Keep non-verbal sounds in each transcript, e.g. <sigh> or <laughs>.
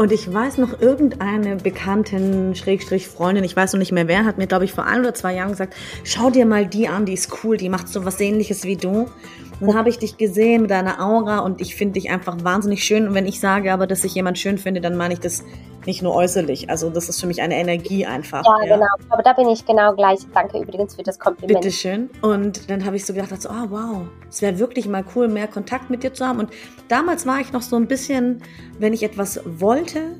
Und ich weiß noch, irgendeine bekannten Schrägstrich Freundin, ich weiß noch nicht mehr wer, hat mir, glaube ich, vor ein oder zwei Jahren gesagt, schau dir mal die an, die ist cool, die macht so was ähnliches wie du. Und dann habe ich dich gesehen mit deiner Aura und ich finde dich einfach wahnsinnig schön. Und wenn ich sage aber, dass ich jemand schön finde, dann meine ich das nicht nur äußerlich. Also das ist für mich eine Energie einfach. Ja, ja. genau. Aber da bin ich genau gleich. Danke übrigens für das Kompliment. Bitteschön. Und dann habe ich so gedacht, so, oh wow, es wäre wirklich mal cool, mehr Kontakt mit dir zu haben. Und damals war ich noch so ein bisschen, wenn ich etwas wollte,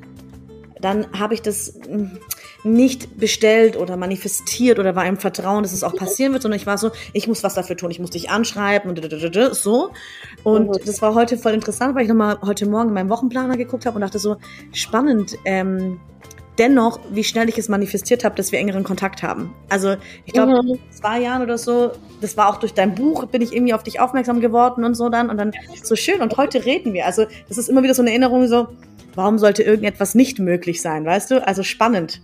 dann habe ich das hm, nicht bestellt oder manifestiert oder war im Vertrauen, dass es auch passieren wird, sondern ich war so, ich muss was dafür tun, ich muss dich anschreiben und so. Und mhm. das war heute voll interessant, weil ich nochmal heute Morgen in meinen Wochenplaner geguckt habe und dachte so, spannend, ähm, dennoch, wie schnell ich es manifestiert habe, dass wir engeren Kontakt haben. Also ich glaube, mhm. zwei Jahren oder so, das war auch durch dein Buch, bin ich irgendwie auf dich aufmerksam geworden und so dann und dann so schön und heute reden wir. Also das ist immer wieder so eine Erinnerung, so, warum sollte irgendetwas nicht möglich sein, weißt du? Also spannend.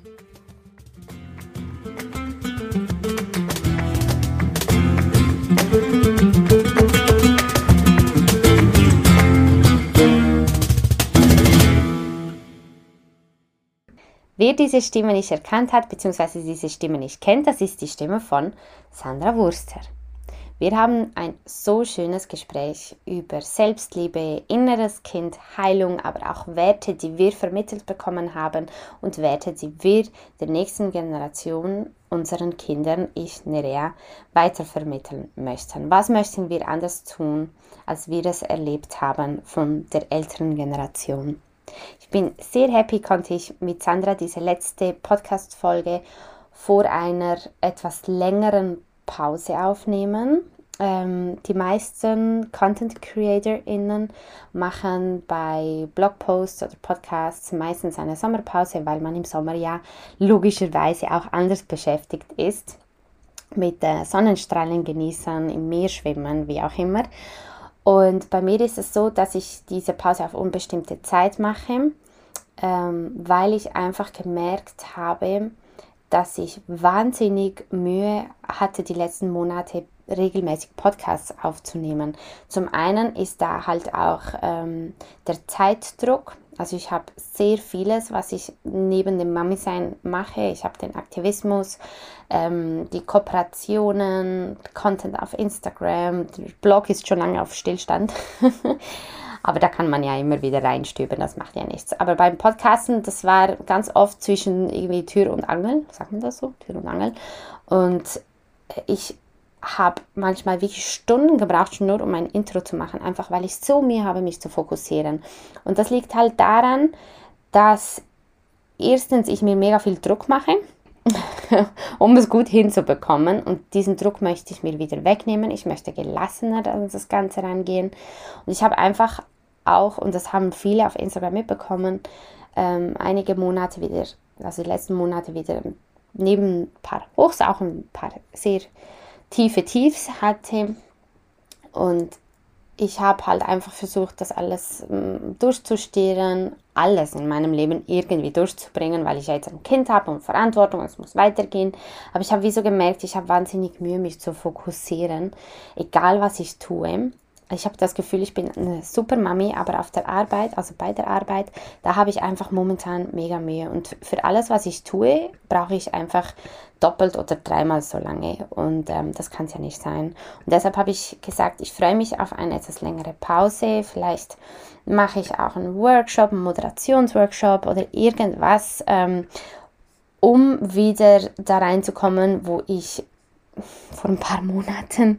Wer diese Stimme nicht erkannt hat, bzw. diese Stimme nicht kennt, das ist die Stimme von Sandra Wurster. Wir haben ein so schönes Gespräch über Selbstliebe, inneres Kind, Heilung, aber auch Werte, die wir vermittelt bekommen haben und Werte, die wir der nächsten Generation, unseren Kindern, ich, Nerea, weitervermitteln möchten. Was möchten wir anders tun, als wir es erlebt haben von der älteren Generation? Ich bin sehr happy, konnte ich mit Sandra diese letzte Podcast-Folge vor einer etwas längeren Pause aufnehmen. Ähm, die meisten Content CreatorInnen machen bei Blogposts oder Podcasts meistens eine Sommerpause, weil man im Sommer ja logischerweise auch anders beschäftigt ist mit äh, Sonnenstrahlen genießen, im Meer schwimmen, wie auch immer. Und bei mir ist es so, dass ich diese Pause auf unbestimmte Zeit mache, ähm, weil ich einfach gemerkt habe, dass ich wahnsinnig Mühe hatte, die letzten Monate regelmäßig Podcasts aufzunehmen. Zum einen ist da halt auch ähm, der Zeitdruck. Also ich habe sehr vieles, was ich neben dem Mami-Sein mache. Ich habe den Aktivismus, ähm, die Kooperationen, Content auf Instagram, der Blog ist schon lange auf Stillstand. <laughs> Aber da kann man ja immer wieder reinstöbern, das macht ja nichts. Aber beim Podcasten, das war ganz oft zwischen irgendwie Tür und Angel, sagt man das so? Tür und Angel. Und ich habe manchmal wirklich Stunden gebraucht, nur um ein Intro zu machen, einfach weil ich so mir habe, mich zu fokussieren. Und das liegt halt daran, dass erstens ich mir mega viel Druck mache <laughs> um es gut hinzubekommen. Und diesen Druck möchte ich mir wieder wegnehmen. Ich möchte gelassener an das Ganze rangehen. Und ich habe einfach auch, und das haben viele auf Instagram mitbekommen, ähm, einige Monate wieder, also die letzten Monate wieder, neben ein paar Hochs auch ein paar sehr tiefe Tiefs hatte. Und ich habe halt einfach versucht, das alles ähm, durchzustehen, alles in meinem Leben irgendwie durchzubringen, weil ich ja jetzt ein Kind habe und Verantwortung, es muss weitergehen. Aber ich habe wie so gemerkt, ich habe wahnsinnig Mühe, mich zu fokussieren, egal was ich tue ich habe das Gefühl, ich bin eine super Mami, aber auf der Arbeit, also bei der Arbeit, da habe ich einfach momentan mega Mühe. Und für alles, was ich tue, brauche ich einfach doppelt oder dreimal so lange. Und ähm, das kann es ja nicht sein. Und deshalb habe ich gesagt, ich freue mich auf eine etwas längere Pause. Vielleicht mache ich auch einen Workshop, einen Moderationsworkshop oder irgendwas, ähm, um wieder da reinzukommen, wo ich vor ein paar Monaten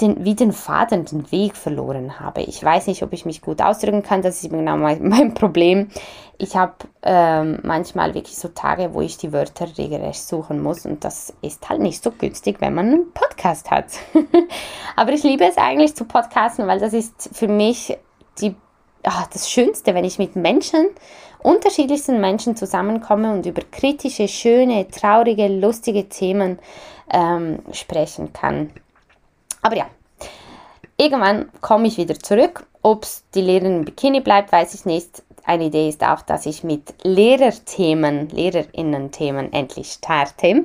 den, wie den Faden, den Weg verloren habe. Ich weiß nicht, ob ich mich gut ausdrücken kann, das ist genau mein, <laughs> mein Problem. Ich habe ähm, manchmal wirklich so Tage, wo ich die Wörter regelrecht suchen muss und das ist halt nicht so günstig, wenn man einen Podcast hat. <laughs> Aber ich liebe es eigentlich zu podcasten, weil das ist für mich die, ach, das Schönste, wenn ich mit Menschen, unterschiedlichsten Menschen zusammenkomme und über kritische, schöne, traurige, lustige Themen ähm, sprechen kann. Aber ja, irgendwann komme ich wieder zurück. Ob es die Lehrerin im Bikini bleibt, weiß ich nicht. Eine Idee ist auch, dass ich mit Lehrerthemen, Lehrerinnen-Themen endlich starte.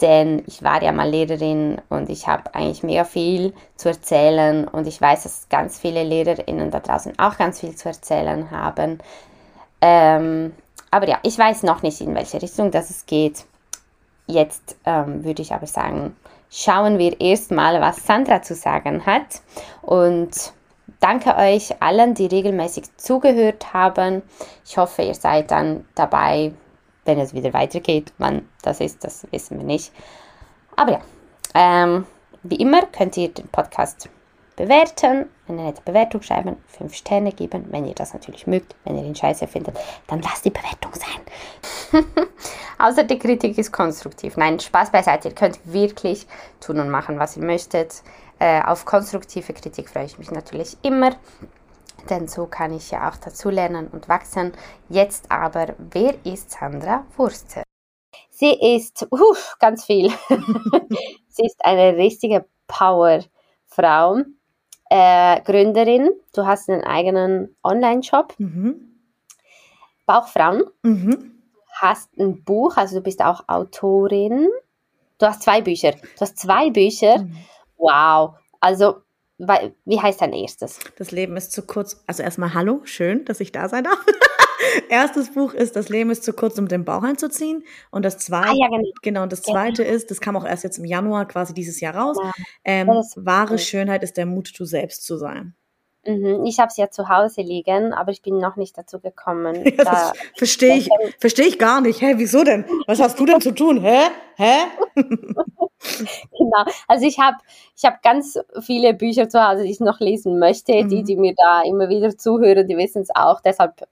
Denn ich war ja mal Lehrerin und ich habe eigentlich mega viel zu erzählen und ich weiß, dass ganz viele Lehrerinnen da draußen auch ganz viel zu erzählen haben. Ähm, aber ja, ich weiß noch nicht, in welche Richtung das es geht. Jetzt ähm, würde ich aber sagen, schauen wir erstmal, was Sandra zu sagen hat. Und danke euch allen, die regelmäßig zugehört haben. Ich hoffe, ihr seid dann dabei, wenn es wieder weitergeht. Wann das ist, das wissen wir nicht. Aber ja, ähm, wie immer könnt ihr den Podcast bewerten, eine nette Bewertung schreiben, fünf Sterne geben, wenn ihr das natürlich mögt. Wenn ihr ihn scheiße findet, dann lasst die Bewertung sein. <laughs> Außer die Kritik ist konstruktiv. Nein, Spaß beiseite. Ihr könnt wirklich tun und machen, was ihr möchtet. Äh, auf konstruktive Kritik freue ich mich natürlich immer. Denn so kann ich ja auch dazu lernen und wachsen. Jetzt aber, wer ist Sandra Wurster? Sie ist uh, ganz viel. <laughs> Sie ist eine richtige Powerfrau äh, Gründerin, du hast einen eigenen Online-Shop, mhm. Bauchfrauen, mhm. hast ein Buch, also du bist auch Autorin. Du hast zwei Bücher. Du hast zwei Bücher. Mhm. Wow. Also, wie heißt dein erstes? Das Leben ist zu kurz. Also erstmal Hallo, schön, dass ich da sein darf. <laughs> Erstes Buch ist Das Leben ist zu kurz, um den Bauch einzuziehen. Und das zweite, ah, ja, genau. genau. Und das zweite genau. ist, das kam auch erst jetzt im Januar quasi dieses Jahr raus. Ja. Ähm, wahre Schönheit ist der Mut, du selbst zu sein. Mhm. Ich habe es ja zu Hause liegen, aber ich bin noch nicht dazu gekommen. <laughs> Ja, verstehe ich, versteh ich gar nicht. Hä, wieso denn? Was hast du denn zu tun? Hä? Hä? <laughs> genau. Also ich habe ich hab ganz viele Bücher zu Hause, die ich noch lesen möchte. Mhm. Die, die mir da immer wieder zuhören, die wissen es auch. Deshalb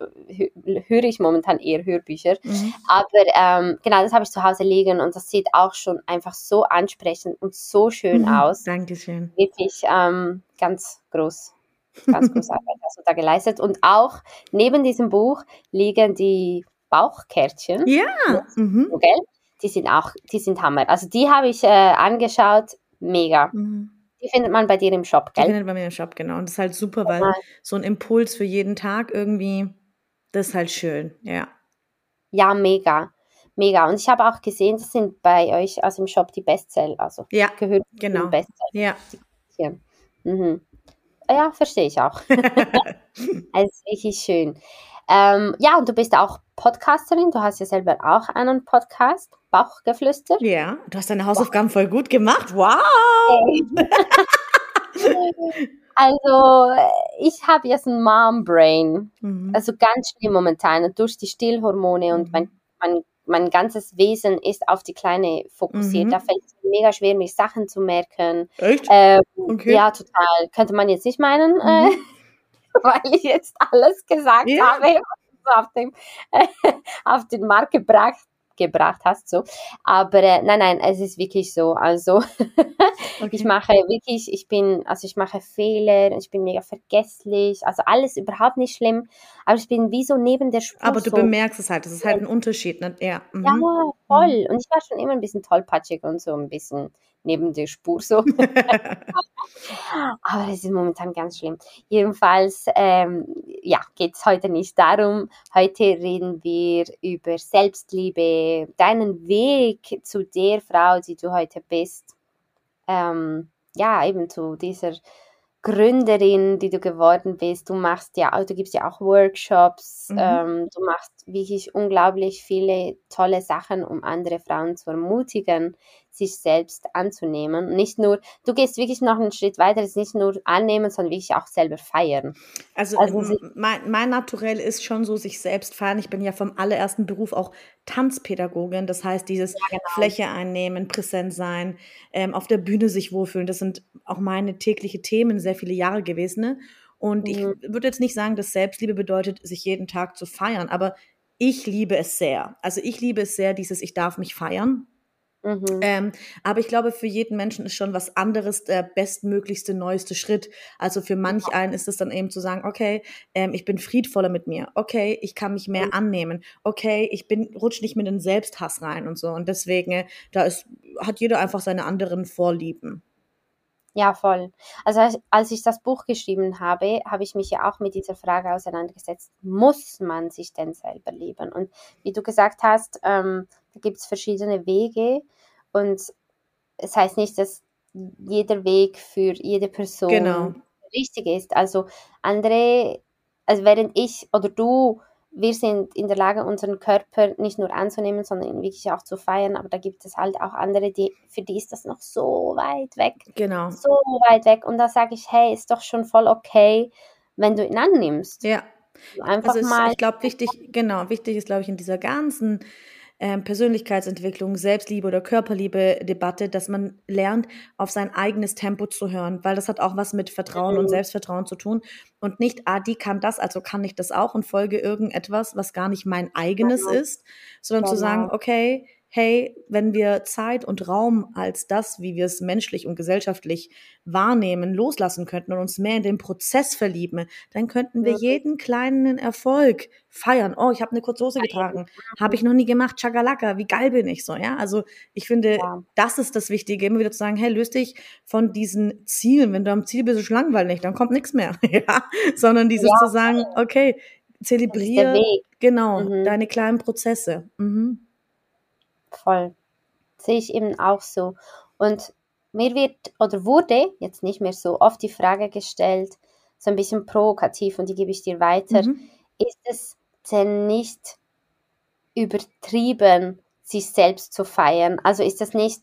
höre ich momentan eher Hörbücher. Mhm. Aber ähm, genau, das habe ich zu Hause liegen und das sieht auch schon einfach so ansprechend und so schön mhm. aus. Dankeschön. Wirklich ähm, ganz groß. Ganz große Arbeit hast du da geleistet. Und auch neben diesem Buch liegen die Bauchkärtchen. Ja. Mhm. Okay? die sind auch, die sind Hammer. Also die habe ich äh, angeschaut, mega. Mhm. Die findet man bei dir im Shop, gell? Die findet man bei mir im Shop, genau. Und das ist halt super, weil ja. so ein Impuls für jeden Tag irgendwie, das ist halt schön, ja. Ja, mega. Mega. Und ich habe auch gesehen, das sind bei euch aus dem Shop die Bestseller, also ja, gehört genau. Bestseller. Ja. Mhm. Ja, verstehe ich auch. <laughs> <laughs> also wirklich schön. Ähm, ja, und du bist auch Podcasterin. Du hast ja selber auch einen Podcast, Bauchgeflüster. Ja, du hast deine Hausaufgaben voll gut gemacht. Wow! <laughs> also, ich habe jetzt ein Mom-Brain. Mhm. Also ganz schlimm momentan. Durch die Stillhormone und mhm. mein, mein, mein ganzes Wesen ist auf die Kleine fokussiert. Mhm. Da fällt es mega schwer, mich Sachen zu merken. Echt? Ähm, okay. Ja, total. Könnte man jetzt nicht meinen. Äh, mhm. <laughs> weil ich jetzt alles gesagt ja. habe, was auf, dem, äh, <laughs> auf den Markt gebracht, gebracht hast. So. Aber äh, nein, nein, es ist wirklich so. Also <laughs> okay. ich mache wirklich, ich bin, also ich mache Fehler, ich bin mega vergesslich, also alles überhaupt nicht schlimm, aber ich bin wie so neben der Spur. Aber du so. bemerkst es halt, das ist halt ein Unterschied. Ne? Ja. Mhm. ja, voll. Und ich war schon immer ein bisschen tollpatschig und so ein bisschen neben der Spur so. <laughs> Aber es ist momentan ganz schlimm. Jedenfalls, ähm, ja, geht es heute nicht darum. Heute reden wir über Selbstliebe, deinen Weg zu der Frau, die du heute bist. Ähm, ja, eben zu dieser Gründerin, die du geworden bist. Du machst ja, du gibst ja auch Workshops. Mhm. Ähm, du machst wirklich unglaublich viele tolle Sachen, um andere Frauen zu ermutigen, sich selbst anzunehmen. Nicht nur, du gehst wirklich noch einen Schritt weiter, es nicht nur annehmen, sondern wirklich auch selber feiern. Also, also mein, mein Naturell ist schon so, sich selbst feiern. Ich bin ja vom allerersten Beruf auch Tanzpädagogin. Das heißt, dieses ja, genau. Fläche einnehmen, präsent sein, ähm, auf der Bühne sich wohlfühlen. Das sind auch meine tägliche Themen sehr viele Jahre gewesen. Ne? Und mhm. ich würde jetzt nicht sagen, dass Selbstliebe bedeutet, sich jeden Tag zu feiern, aber ich liebe es sehr. Also ich liebe es sehr, dieses Ich darf mich feiern. Mhm. Ähm, aber ich glaube, für jeden Menschen ist schon was anderes der bestmöglichste, neueste Schritt. Also für manch einen ist es dann eben zu sagen, okay, ähm, ich bin friedvoller mit mir. Okay, ich kann mich mehr mhm. annehmen. Okay, ich bin, rutsch nicht mit in den Selbsthass rein und so. Und deswegen, äh, da ist, hat jeder einfach seine anderen Vorlieben. Ja, voll. Also als ich das Buch geschrieben habe, habe ich mich ja auch mit dieser Frage auseinandergesetzt, muss man sich denn selber lieben? Und wie du gesagt hast, ähm, da gibt es verschiedene Wege und es heißt nicht, dass jeder Weg für jede Person genau. richtig ist. Also andere, also während ich oder du wir sind in der Lage, unseren Körper nicht nur anzunehmen, sondern ihn wirklich auch zu feiern. Aber da gibt es halt auch andere, die, für die ist das noch so weit weg. Genau. So weit weg. Und da sage ich, hey, ist doch schon voll okay, wenn du ihn annimmst. Ja. Einfach Also mal. ich glaube, wichtig, genau, wichtig ist, glaube ich, in dieser ganzen ähm, Persönlichkeitsentwicklung, Selbstliebe oder Körperliebe-Debatte, dass man lernt, auf sein eigenes Tempo zu hören, weil das hat auch was mit Vertrauen und Mhm. Selbstvertrauen zu tun und nicht, ah, die kann das, also kann ich das auch und folge irgendetwas, was gar nicht mein eigenes Genau. ist, sondern zu Genau. sagen, okay, hey, wenn wir Zeit und Raum als das, wie wir es menschlich und gesellschaftlich wahrnehmen, loslassen könnten und uns mehr in den Prozess verlieben, dann könnten wir jeden kleinen Erfolg feiern. Oh, ich habe eine kurze Hose getragen, habe ich noch nie gemacht. Chagalaka, wie geil bin ich so, ja? Also ich finde, Ja. das ist das Wichtige, immer wieder zu sagen, hey, löst dich von diesen Zielen. Wenn du am Ziel bist, ist langweilig, dann kommt nichts mehr, <laughs> ja? Sondern dieses Ja. zu sagen, okay, zelebriere genau Mhm. deine kleinen Prozesse. Mhm. Voll. Sehe ich eben auch so. Und mir wird oder wurde jetzt nicht mehr so oft die Frage gestellt, so ein bisschen provokativ und die gebe ich dir weiter. Mhm. Ist es denn nicht übertrieben, sich selbst zu feiern? Also ist das nicht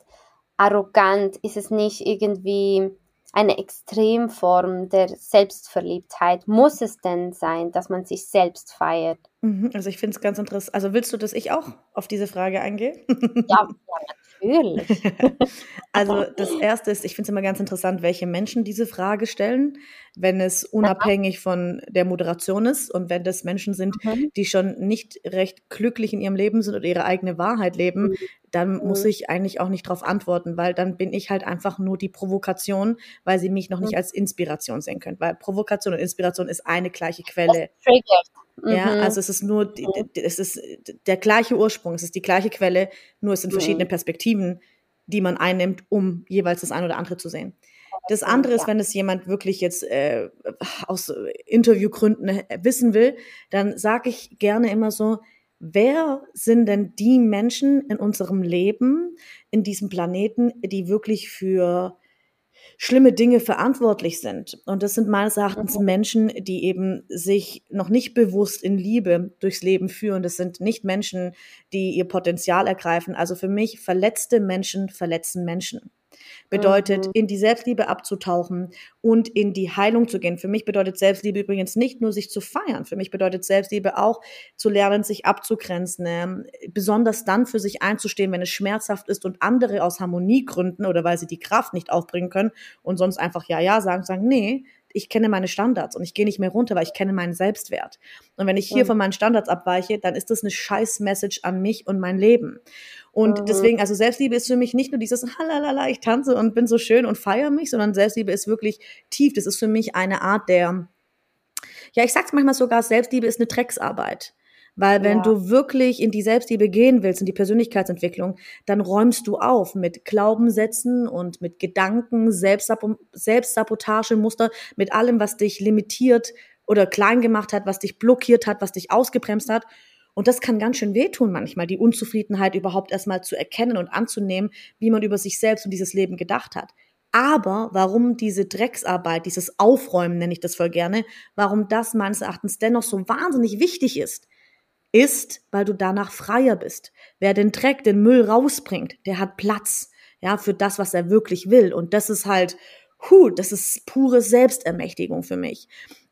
arrogant? Ist es nicht irgendwie eine Extremform der Selbstverliebtheit? Muss es denn sein, dass man sich selbst feiert? Mhm. Also ich finde es ganz interessant. Also willst du, dass ich auch auf diese Frage eingehe? Ja, natürlich. <laughs> Also das Erste ist, ich finde es immer ganz interessant, welche Menschen diese Frage stellen, wenn es unabhängig von der Moderation ist und wenn das Menschen sind, Mhm. die schon nicht recht glücklich in ihrem Leben sind oder ihre eigene Wahrheit leben, Mhm. dann muss Mhm. ich eigentlich auch nicht darauf antworten, weil dann bin ich halt einfach nur die Provokation, weil sie mich noch nicht Mhm. als Inspiration sehen können. Weil Provokation und Inspiration ist eine gleiche Das Quelle. triggert. Ja, Mhm. also es ist nur, Mhm. es ist der gleiche Ursprung, es ist die gleiche Quelle, nur es sind verschiedene Mhm. Perspektiven, die man einnimmt, um jeweils das eine oder andere zu sehen. Das andere ist, wenn es jemand wirklich jetzt äh, aus Interviewgründen äh, wissen will, dann sage ich gerne immer so, wer sind denn die Menschen in unserem Leben, in diesem Planeten, die wirklich für schlimme Dinge verantwortlich sind. Und das sind meines Erachtens Mhm. Menschen, die eben sich noch nicht bewusst in Liebe durchs Leben führen. Das sind nicht Menschen, die ihr Potenzial ergreifen. Also für mich, verletzte Menschen verletzen Menschen. Bedeutet, Mhm. in die Selbstliebe abzutauchen und in die Heilung zu gehen. Für mich bedeutet Selbstliebe übrigens nicht nur sich zu feiern. Für mich bedeutet Selbstliebe auch zu lernen, sich abzugrenzen, ähm, besonders dann für sich einzustehen, wenn es schmerzhaft ist und andere aus Harmoniegründen oder weil sie die Kraft nicht aufbringen können und sonst einfach ja, ja sagen, sagen, nee, ich kenne meine Standards und ich gehe nicht mehr runter, weil ich kenne meinen Selbstwert. Und wenn ich hier Mhm. von meinen Standards abweiche, dann ist das eine scheiß Message an mich und mein Leben. Und Mhm. deswegen, also Selbstliebe ist für mich nicht nur dieses Halalala, ich tanze und bin so schön und feiere mich, sondern Selbstliebe ist wirklich tief. Das ist für mich eine Art der, ja, ich sag's manchmal sogar, Selbstliebe ist eine Drecksarbeit. Weil wenn Ja. du wirklich in die Selbstliebe gehen willst, in die Persönlichkeitsentwicklung, dann räumst du auf mit Glaubenssätzen und mit Gedanken, Selbstsab Selbstsabotagemuster, mit allem, was dich limitiert oder klein gemacht hat, was dich blockiert hat, was dich ausgebremst hat. Und das kann ganz schön wehtun manchmal, die Unzufriedenheit überhaupt erstmal zu erkennen und anzunehmen, wie man über sich selbst und dieses Leben gedacht hat. Aber warum diese Drecksarbeit, dieses Aufräumen nenne ich das voll gerne, warum das meines Erachtens dennoch so wahnsinnig wichtig ist, ist, weil du danach freier bist. Wer den Dreck, den Müll rausbringt, der hat Platz, ja, für das, was er wirklich will. Und das ist halt, hu, das ist pure Selbstermächtigung für mich.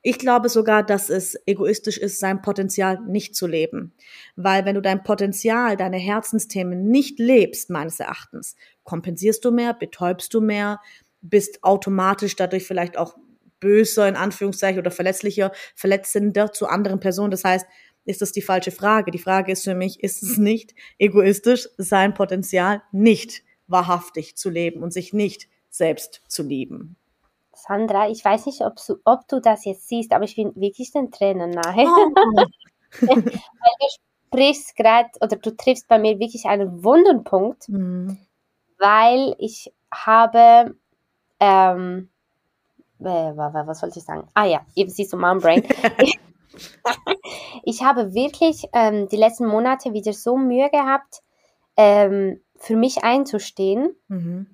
Ich glaube sogar, dass es egoistisch ist, sein Potenzial nicht zu leben. Weil wenn du dein Potenzial, deine Herzensthemen nicht lebst, meines Erachtens, kompensierst du mehr, betäubst du mehr, bist automatisch dadurch vielleicht auch böser, in Anführungszeichen, oder verletzlicher, verletzender zu anderen Personen. Das heißt, ist das die falsche Frage? Die Frage ist für mich, ist es nicht egoistisch, sein Potenzial nicht wahrhaftig zu leben und sich nicht selbst zu lieben? Sandra, ich weiß nicht, ob du, ob du das jetzt siehst, aber ich bin wirklich den Tränen nahe. Oh. <laughs> Weil du sprichst gerade oder du triffst bei mir wirklich einen wunden Punkt, Mhm. weil ich habe, ähm, äh, wa- wa- was wollte ich sagen? Ah ja, eben siehst du Mom Brain. <laughs> ich habe wirklich ähm, die letzten Monate wieder so Mühe gehabt, ähm, für mich einzustehen. Mhm.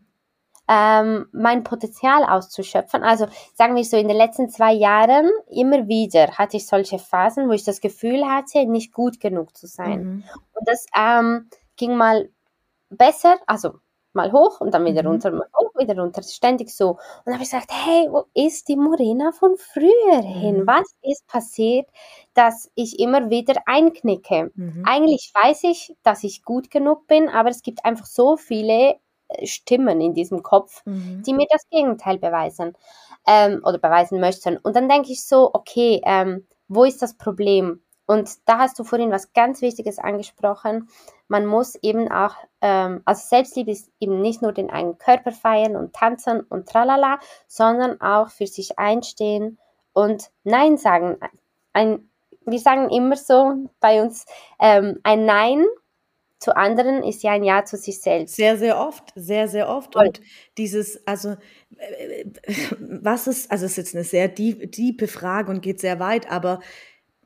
Ähm, mein Potenzial auszuschöpfen. Also sagen wir so, in den letzten zwei Jahren immer wieder hatte ich solche Phasen, wo ich das Gefühl hatte, nicht gut genug zu sein. Mhm. Und das ähm, ging mal besser, also mal hoch und dann wieder mhm. runter, mal hoch, wieder runter, ständig so. Und dann habe ich gesagt, hey, wo ist die Morena von früher hin? Mhm. Was ist passiert, dass ich immer wieder einknicke? Mhm. Eigentlich weiß ich, dass ich gut genug bin, aber es gibt einfach so viele Stimmen in diesem Kopf, mhm. die mir das Gegenteil beweisen ähm, oder beweisen möchten. Und dann denke ich so, okay, ähm, wo ist das Problem? Und da hast du vorhin was ganz Wichtiges angesprochen. Man muss eben auch, ähm, also Selbstliebe ist eben nicht nur den eigenen Körper feiern und tanzen und tralala, sondern auch für sich einstehen und Nein sagen. Ein, wir sagen immer so bei uns, ähm, ein Nein zu anderen ist ja ein Ja zu sich selbst. Sehr, sehr oft, sehr, sehr oft. Voll. Und dieses, also, äh, was ist, also es ist jetzt eine sehr tiefe Frage und geht sehr weit, aber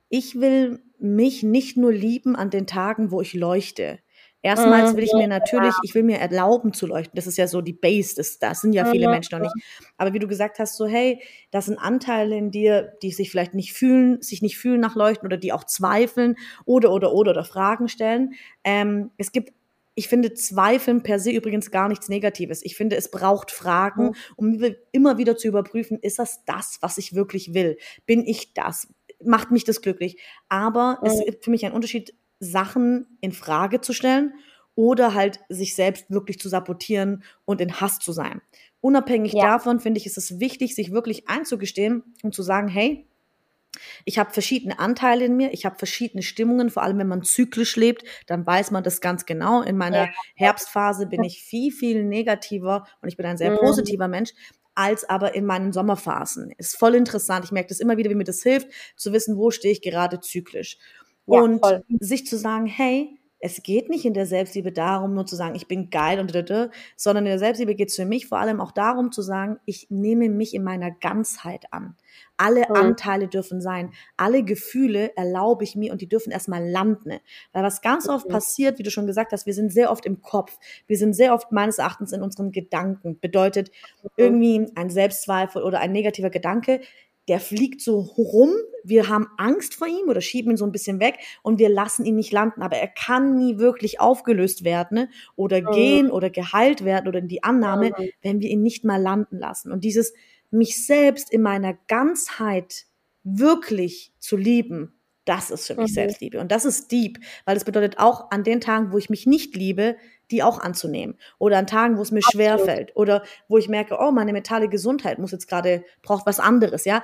ich will mich nicht nur lieben an den Tagen, wo ich leuchte. Erstmals will ich mir natürlich, ich will mir erlauben zu leuchten. Das ist ja so die Base, das, das sind ja viele Menschen noch nicht. Aber wie du gesagt hast, so hey, das sind Anteile in dir, die sich vielleicht nicht fühlen, sich nicht fühlen nach Leuchten oder die auch zweifeln oder oder oder oder Fragen stellen. Ähm, es gibt ich finde Zweifeln per se übrigens gar nichts Negatives. Ich finde, es braucht Fragen, um immer wieder zu überprüfen, ist das das, was ich wirklich will? Bin ich das? macht mich das glücklich. Aber mhm. es gibt für mich einen Unterschied, Sachen in Frage zu stellen oder halt sich selbst wirklich zu sabotieren und in Hass zu sein. Unabhängig ja. davon finde ich, ist es wichtig, sich wirklich einzugestehen und zu sagen, hey, ich habe verschiedene Anteile in mir, ich habe verschiedene Stimmungen, vor allem wenn man zyklisch lebt, dann weiß man das ganz genau. In meiner ja. Herbstphase bin ich viel, viel negativer und ich bin ein sehr mhm. positiver Mensch als aber in meinen Sommerphasen. Ist voll interessant. Ich merke das immer wieder, wie mir das hilft, zu wissen, wo stehe ich gerade zyklisch. Ja, und voll. sich zu sagen, hey, es geht nicht in der Selbstliebe darum, nur zu sagen, ich bin geil und da, sondern in der Selbstliebe geht es für mich vor allem auch darum zu sagen, ich nehme mich in meiner Ganzheit an. Alle mhm. Anteile dürfen sein. Alle Gefühle erlaube ich mir und die dürfen erstmal landen. Weil was ganz oft mhm. passiert, wie du schon gesagt hast, wir sind sehr oft im Kopf. Wir sind sehr oft meines Erachtens in unseren Gedanken. Bedeutet irgendwie ein Selbstzweifel oder ein negativer Gedanke der fliegt so rum, wir haben Angst vor ihm oder schieben ihn so ein bisschen weg und wir lassen ihn nicht landen, aber er kann nie wirklich aufgelöst werden ne? oder mhm. gehen oder geheilt werden oder in die Annahme, mhm. wenn wir ihn nicht mal landen lassen. Und dieses mich selbst in meiner Ganzheit wirklich zu lieben, das ist für mich mhm. Selbstliebe. Und das ist deep, weil es bedeutet auch an den Tagen, wo ich mich nicht liebe, die auch anzunehmen. Oder an Tagen, wo es mir schwer fällt. Oder wo ich merke, oh, meine mentale Gesundheit muss jetzt gerade, braucht was anderes, ja.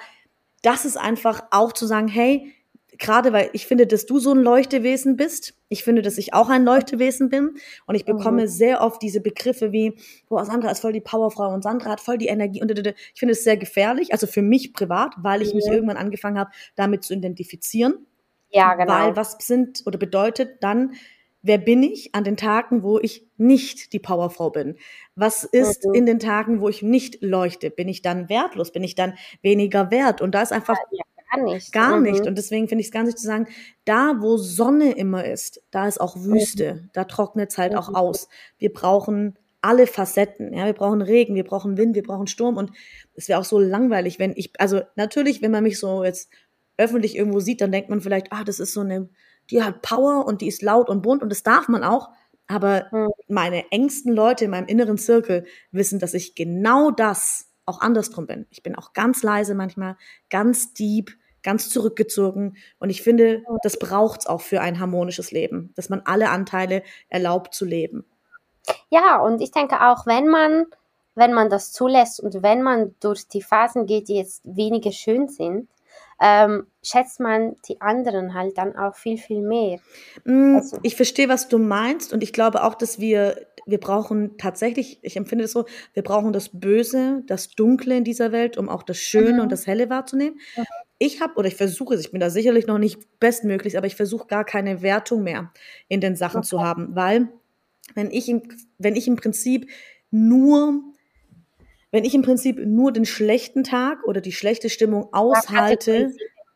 Das ist einfach auch zu sagen, hey, gerade weil ich finde, dass du so ein Leuchtewesen bist. Ich finde, dass ich auch ein Leuchtewesen bin. Und ich bekomme mhm. sehr oft diese Begriffe wie, boah, Sandra ist voll die Powerfrau und Sandra hat voll die Energie. Und ich finde es sehr gefährlich, also für mich privat, weil ich mhm. mich irgendwann angefangen habe, damit zu identifizieren. Ja, genau. Weil was sind oder bedeutet dann, wer bin ich an den Tagen, wo ich nicht die Powerfrau bin? Was ist mhm. in den Tagen, wo ich nicht leuchte? Bin ich dann wertlos? Bin ich dann weniger wert? Und da ist einfach ja, gar nicht. Gar mhm. nicht. Und deswegen finde ich es ganz wichtig zu sagen, da wo Sonne immer ist, da ist auch Wüste. Mhm. Da trocknet es halt auch aus. Wir brauchen alle Facetten. Ja, wir brauchen Regen, wir brauchen Wind, wir brauchen Sturm. Und es wäre auch so langweilig, wenn ich, also natürlich, wenn man mich so jetzt öffentlich irgendwo sieht, dann denkt man vielleicht, ah, das ist so eine die hat Power und die ist laut und bunt und das darf man auch. Aber mhm. meine engsten Leute in meinem inneren Zirkel wissen, dass ich genau das auch andersrum bin. Ich bin auch ganz leise manchmal, ganz deep, ganz zurückgezogen. Und ich finde, das braucht's auch für ein harmonisches Leben, dass man alle Anteile erlaubt zu leben. Ja, und ich denke auch, wenn man, wenn man das zulässt und wenn man durch die Phasen geht, die jetzt weniger schön sind, ähm, schätzt man die anderen halt dann auch viel, viel mehr. Mm, also. Ich verstehe, was du meinst und ich glaube auch, dass wir, wir brauchen tatsächlich, ich empfinde es so, wir brauchen das Böse, das Dunkle in dieser Welt, um auch das Schöne mhm. und das Helle wahrzunehmen. Mhm. Ich habe, oder ich versuche es, ich bin da sicherlich noch nicht bestmöglich, aber ich versuche gar keine Wertung mehr in den Sachen okay. zu haben, weil wenn ich, im, wenn ich im Prinzip nur wenn ich im Prinzip nur den schlechten Tag oder die schlechte Stimmung aushalte,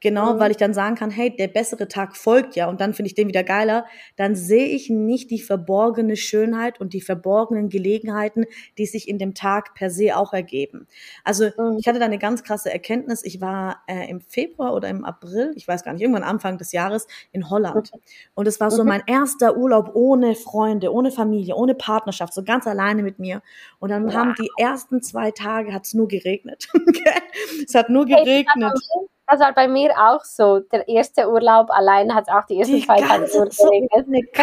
Genau, mhm. weil ich dann sagen kann, hey, der bessere Tag folgt ja und dann finde ich den wieder geiler. Dann sehe ich nicht die verborgene Schönheit und die verborgenen Gelegenheiten, die sich in dem Tag per se auch ergeben. Also mhm. ich hatte da eine ganz krasse Erkenntnis. Ich war äh, im Februar oder im April, ich weiß gar nicht, irgendwann Anfang des Jahres in Holland. Mhm. Und es war so mhm. mein erster Urlaub ohne Freunde, ohne Familie, ohne Partnerschaft, so ganz alleine mit mir. Und dann wow. haben die ersten zwei Tage hat es nur geregnet. <laughs> es hat nur geregnet. Das war bei mir auch so. Der erste Urlaub allein hat auch die ersten die zwei Tage geregnet.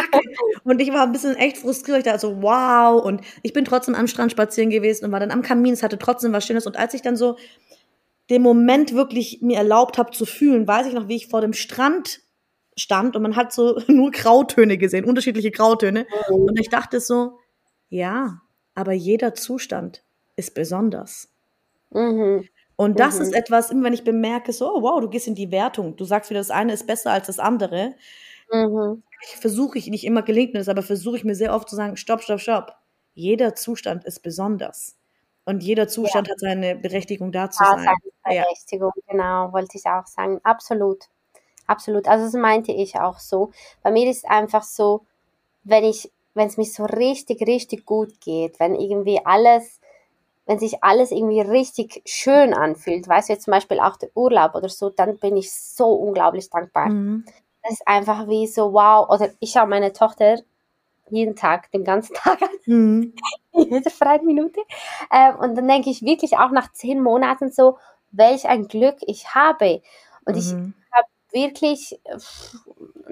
Und ich war ein bisschen echt frustriert. Ich dachte so, wow. Und ich bin trotzdem am Strand spazieren gewesen und war dann am Kamin. Es hatte trotzdem was Schönes. Und als ich dann so den Moment wirklich mir erlaubt habe zu fühlen, weiß ich noch, wie ich vor dem Strand stand und man hat so <laughs> nur Grautöne gesehen, unterschiedliche Grautöne. Mhm. Und ich dachte so, ja, aber jeder Zustand ist besonders. Mhm. Und das mhm. ist etwas, immer wenn ich bemerke, so, oh, wow, du gehst in die Wertung, du sagst wieder, das eine ist besser als das andere. Mhm. Versuche ich, nicht immer gelingt mir das, aber versuche ich mir sehr oft zu sagen, stopp, stopp, stopp. Jeder Zustand ist besonders. Und jeder Zustand ja. hat seine Berechtigung da zu ja, sein. Seine Berechtigung, ja. genau, wollte ich auch sagen. Absolut. Absolut. Also das meinte ich auch so. Bei mir ist einfach so, wenn ich, wenn es mir so richtig, richtig gut geht, wenn irgendwie alles wenn sich alles irgendwie richtig schön anfühlt, weißt du, jetzt zum Beispiel auch der Urlaub oder so, dann bin ich so unglaublich dankbar. Mhm. Das ist einfach wie so, wow, oder ich habe meine Tochter jeden Tag, den ganzen <laughs> Tag an, mhm. <laughs> jede freie Minute. Ähm, und dann denke ich wirklich auch nach zehn Monaten so, welch ein Glück ich habe. Und mhm. ich habe wirklich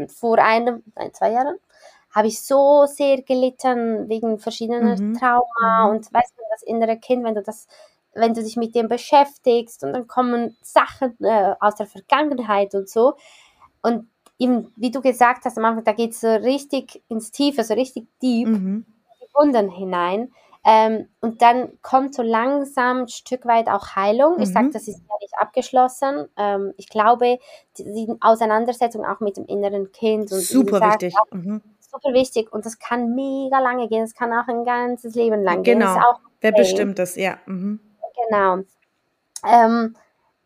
vor einem, ein, zwei Jahren, habe ich so sehr gelitten wegen verschiedener mhm. Trauma mhm. und weißt du, das innere Kind, wenn du das, wenn du dich mit dem beschäftigst und dann kommen Sachen äh, aus der Vergangenheit und so und eben, wie du gesagt hast am Anfang, da geht es so richtig ins Tiefe, so richtig deep, mhm. die Wunden hinein. Ähm, und dann kommt so langsam ein Stück weit auch Heilung. Mhm. Ich sage, das ist ja nicht abgeschlossen. Ähm, ich glaube, die, die, Auseinandersetzung auch mit dem inneren Kind. Und Super wichtig. Auch, mhm super wichtig und das kann mega lange gehen. Es kann auch ein ganzes Leben lang gehen. Genau. Okay. Wer bestimmt das, ja. Mhm. Genau. Ähm,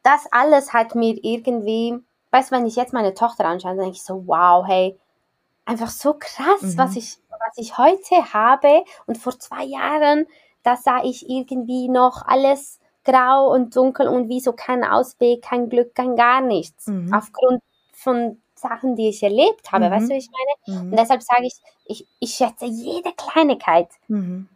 das alles hat mir irgendwie, weißt du, wenn ich jetzt meine Tochter anschaue, dann denke ich so, wow, hey, einfach so krass, mhm. was, ich, was ich heute habe. Und vor zwei Jahren, da sah ich irgendwie noch alles grau und dunkel und wie so kein Ausweg, kein Glück, kein gar nichts. Mhm. Aufgrund von Sachen, die ich erlebt habe, mhm. weißt du, wie ich meine? Mhm. Und deshalb sage ich, ich, ich schätze jede Kleinigkeit, mhm.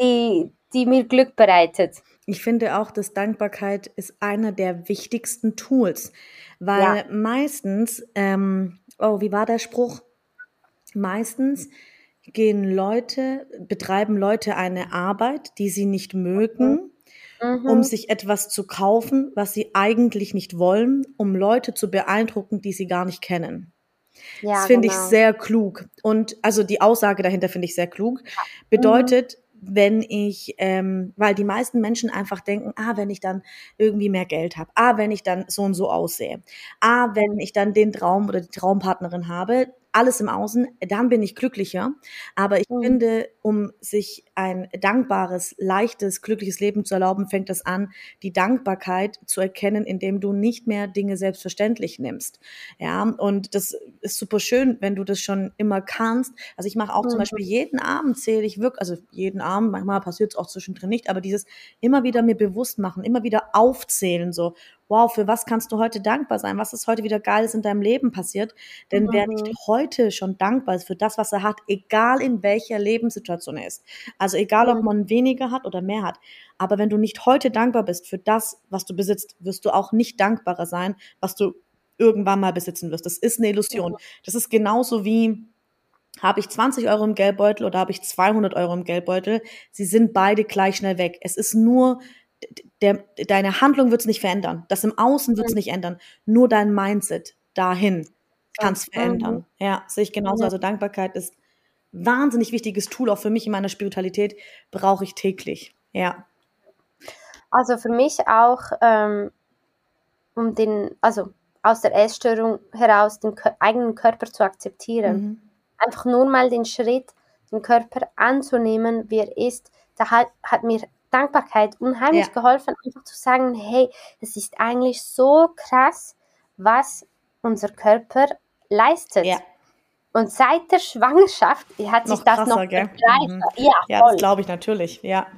die, die mir Glück bereitet. Ich finde auch, dass Dankbarkeit ist einer der wichtigsten Tools, weil ja. meistens, ähm, oh, wie war der Spruch? Meistens gehen Leute, betreiben Leute eine Arbeit, die sie nicht mögen, mhm mhm. um sich etwas zu kaufen, was sie eigentlich nicht wollen, um Leute zu beeindrucken, die sie gar nicht kennen. Ja, das finde genau. ich sehr klug. Und also die Aussage dahinter finde ich sehr klug. Bedeutet, mhm. wenn ich, ähm, weil die meisten Menschen einfach denken, ah, wenn ich dann irgendwie mehr Geld habe, ah, wenn ich dann so und so aussehe, ah, wenn ich dann den Traum oder die Traumpartnerin habe, alles im Außen, dann bin ich glücklicher. Aber ich mhm. finde, um sich ein dankbares, leichtes, glückliches Leben zu erlauben, fängt es an, die Dankbarkeit zu erkennen, indem du nicht mehr Dinge selbstverständlich nimmst. Ja, und das ist super schön, wenn du das schon immer kannst. Also ich mache auch mhm. zum Beispiel jeden Abend zähle ich wirklich, also jeden Abend, manchmal passiert es auch zwischendrin nicht, aber dieses immer wieder mir bewusst machen, immer wieder aufzählen, so, wow, für was kannst du heute dankbar sein? Was ist heute wieder Geiles in deinem Leben passiert? Denn mhm. wer nicht mhm. heute schon dankbar ist für das, was er hat, egal in welcher Lebenssituation er ist, also egal, ob mhm. man weniger hat oder mehr hat, aber wenn du nicht heute dankbar bist für das, was du besitzt, wirst du auch nicht dankbarer sein, was du irgendwann mal besitzen wirst. Das ist eine Illusion. Das ist genauso wie, habe ich 20 Euro im Geldbeutel oder habe ich 200 Euro im Geldbeutel? Sie sind beide gleich schnell weg. Es ist nur der, deine Handlung wird es nicht verändern. Das im Außen wird es nicht ändern. Nur dein Mindset dahin kann es verändern. Ja, sehe ich genauso. Also Dankbarkeit ist wahnsinnig wichtiges Tool, auch für mich in meiner Spiritualität brauche ich täglich. Ja. Also für mich auch, ähm, um den, also aus der Essstörung heraus den eigenen Körper zu akzeptieren. Mhm. Einfach nur mal den Schritt, den Körper anzunehmen, wie er ist, da hat, hat mir Dankbarkeit unheimlich ja. geholfen, einfach zu sagen, hey, es ist eigentlich so krass, was unser Körper leistet. Ja. Und seit der Schwangerschaft hat sich noch das krasser, noch mhm. Ja, ja das glaube ich natürlich, ja.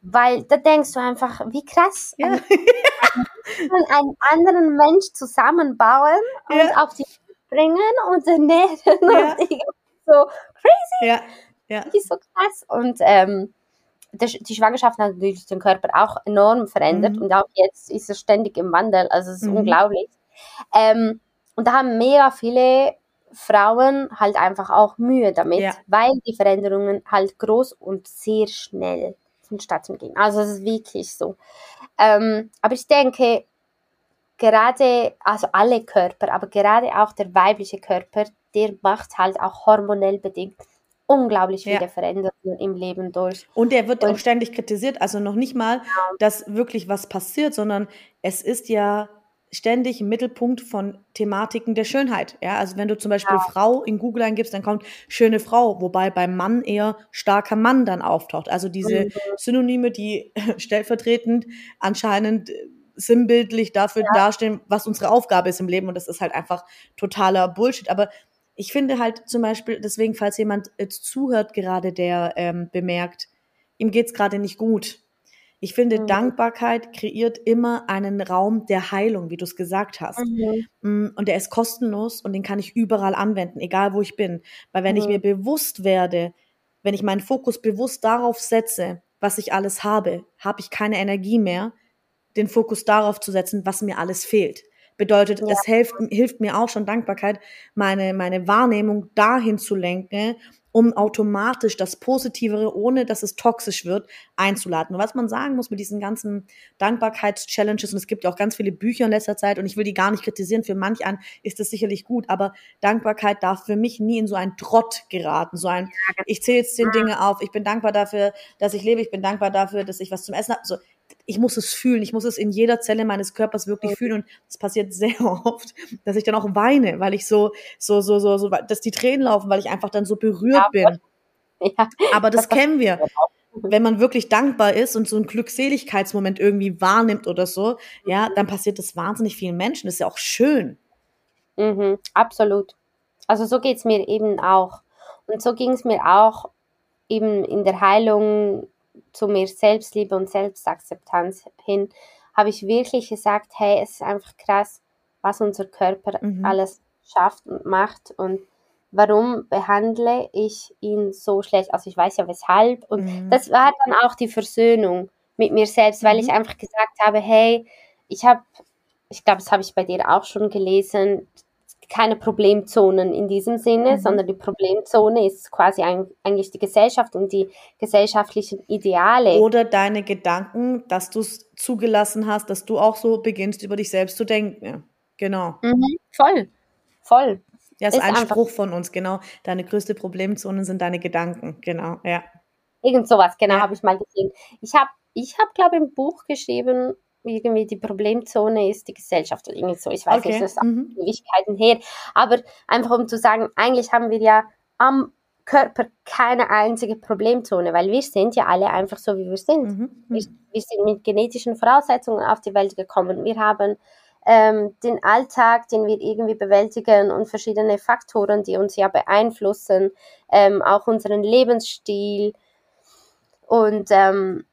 Weil da denkst du einfach, wie krass. Ja. einen anderen Mensch zusammenbauen und ja. auf die bringen und ernähren ja. <laughs> und so crazy. Ja. Ja. Die ist so krass. Und ähm, die Schwangerschaft hat natürlich den Körper auch enorm verändert mhm. und auch jetzt ist er ständig im Wandel. Also es ist mhm. unglaublich. Ähm, und da haben mega viele Frauen halt einfach auch Mühe damit, ja. weil die Veränderungen halt groß und sehr schnell vonstatten gehen. Also es ist wirklich so. Ähm, aber ich denke, gerade, also alle Körper, aber gerade auch der weibliche Körper, der macht halt auch hormonell bedingt unglaublich viele ja. Veränderungen im Leben durch. Und er wird und, auch ständig kritisiert, also noch nicht mal, ja. dass wirklich was passiert, sondern es ist ja ständig im Mittelpunkt von Thematiken der Schönheit. Ja, also wenn du zum Beispiel ja. Frau in Google eingibst, dann kommt schöne Frau, wobei beim Mann eher starker Mann dann auftaucht. Also diese mhm. Synonyme, die <laughs> stellvertretend anscheinend sinnbildlich dafür ja. dastehen, was unsere Aufgabe ist im Leben. Und das ist halt einfach totaler Bullshit. Aber ich finde halt zum Beispiel, deswegen, falls jemand jetzt zuhört gerade, der ähm, bemerkt, ihm geht's gerade nicht gut, ich finde, mhm. Dankbarkeit kreiert immer einen Raum der Heilung, wie du es gesagt hast. Mhm. Mm, und der ist kostenlos und den kann ich überall anwenden, egal wo ich bin. Weil wenn mhm. ich mir bewusst werde, wenn ich meinen Fokus bewusst darauf setze, was ich alles habe, habe ich keine Energie mehr, den Fokus darauf zu setzen, was mir alles fehlt. Bedeutet, ja. es hilft, hilft mir auch schon Dankbarkeit, meine, meine Wahrnehmung dahin zu lenken um automatisch das Positivere, ohne dass es toxisch wird, einzuladen. Und was man sagen muss mit diesen ganzen Dankbarkeits-Challenges, und es gibt ja auch ganz viele Bücher in letzter Zeit, und ich will die gar nicht kritisieren, für manch einen ist das sicherlich gut, aber Dankbarkeit darf für mich nie in so einen Trott geraten, so ein, ich zähle jetzt zehn Dinge auf, ich bin dankbar dafür, dass ich lebe, ich bin dankbar dafür, dass ich was zum Essen habe. So, ich muss es fühlen, ich muss es in jeder Zelle meines Körpers wirklich mhm. fühlen und es passiert <laughs> sehr oft, dass ich dann auch weine, weil ich so, so, so, so, so, dass die Tränen laufen, weil ich einfach dann so berührt bin. <laughs> Ja, Aber das, das kennen wir. Wenn man wirklich dankbar ist und so einen Glückseligkeitsmoment irgendwie wahrnimmt oder so, ja, dann passiert das wahnsinnig vielen Menschen. Das ist ja auch schön. Mhm, absolut. Also so geht es mir eben auch. Und so ging es mir auch eben in der Heilung zu mir Selbstliebe und Selbstakzeptanz hin, habe ich wirklich gesagt, hey, es ist einfach krass, was unser Körper mhm. alles schafft und macht und warum behandle ich ihn so schlecht? Also ich weiß ja weshalb und mhm. das war dann auch die Versöhnung mit mir selbst, weil mhm. ich einfach gesagt habe, hey, ich habe, ich glaube, das habe ich bei dir auch schon gelesen, keine Problemzonen in diesem Sinne, mhm. sondern die Problemzone ist quasi ein, eigentlich die Gesellschaft und die gesellschaftlichen Ideale. Oder deine Gedanken, dass du es zugelassen hast, dass du auch so beginnst, über dich selbst zu denken. Genau. Mhm, voll, voll. Ja, ist, ist ein Spruch von uns, genau. Deine größte Problemzone sind deine Gedanken, genau, ja. Irgend sowas, genau, ja. habe ich mal gesehen. Ich habe, ich hab, glaube ich, ein Buch geschrieben, irgendwie die Problemzone ist die Gesellschaft oder irgendwie so. Ich weiß okay. nicht, das ist mhm. Ewigkeiten her. Aber einfach um zu sagen, eigentlich haben wir ja am Körper keine einzige Problemzone, weil wir sind ja alle einfach so, wie wir sind. Mhm. Wir, wir, sind mit genetischen Voraussetzungen auf die Welt gekommen. Wir haben ähm, den Alltag, den wir irgendwie bewältigen und verschiedene Faktoren, die uns ja beeinflussen, ähm, auch unseren Lebensstil. Und ähm,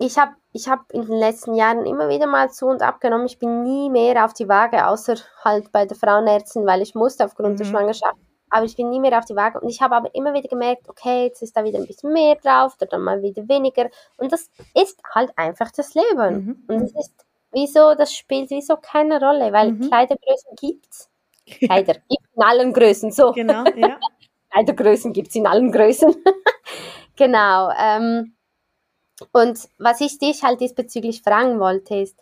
ich habe ich hab in den letzten Jahren immer wieder mal zu und abgenommen. Ich bin nie mehr auf die Waage, außer halt bei der Frauenärztin, weil ich musste aufgrund mhm. der Schwangerschaft. Aber ich bin nie mehr auf die Waage. Und ich habe aber immer wieder gemerkt, okay, jetzt ist da wieder ein bisschen mehr drauf, oder dann mal wieder weniger. Und das ist halt einfach das Leben. Mhm. Und das ist wieso, das spielt wieso keine Rolle, weil mhm. Kleidergrößen gibt's. <laughs> Kleider gibt in allen Größen, so. Genau, ja. <laughs> Kleidergrößen gibt's in allen Größen. <laughs> genau. Ähm, und was ich dich halt diesbezüglich fragen wollte, ist,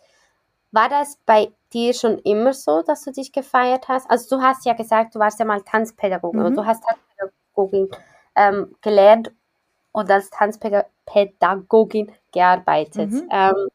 war das bei dir schon immer so, dass du dich gefeiert hast? Also du hast ja gesagt, du warst ja mal Tanzpädagogin mhm. und du hast Tanzpädagogin ähm, gelernt und als Tanzpädagogin gearbeitet. Mhm. Ähm,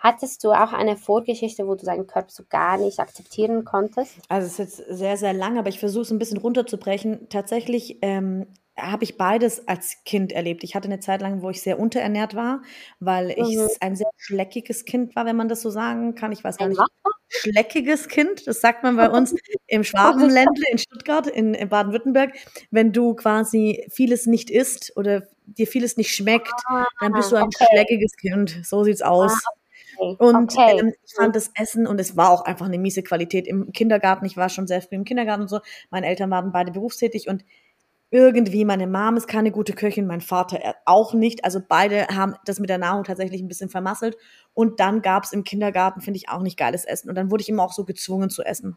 Hattest du auch eine Vorgeschichte, wo du deinen Körper so gar nicht akzeptieren konntest? Also es ist jetzt sehr, sehr lang, aber ich versuche es ein bisschen runterzubrechen. Tatsächlich ähm, habe ich beides als Kind erlebt. Ich hatte eine Zeit lang, wo ich sehr unterernährt war, weil ich mhm. ein sehr schleckiges Kind war, wenn man das so sagen kann. Ich weiß gar nicht. schleckiges Kind. Das sagt man bei uns im Schwabenländle in Stuttgart, in, in Baden-Württemberg. Wenn du quasi vieles nicht isst oder dir vieles nicht schmeckt, ah, dann bist du ein okay. schleckiges Kind. So sieht's aus. Ah. Und okay. Ähm, ich fand das Essen und es war auch einfach eine miese Qualität im Kindergarten. Ich war schon sehr früh im Kindergarten und so. Meine Eltern waren beide berufstätig und irgendwie, meine Mom ist keine gute Köchin, mein Vater auch nicht. Also beide haben das mit der Nahrung tatsächlich ein bisschen vermasselt. Und dann gab's im Kindergarten, finde ich, auch nicht geiles Essen. Und dann wurde ich immer auch so gezwungen zu essen.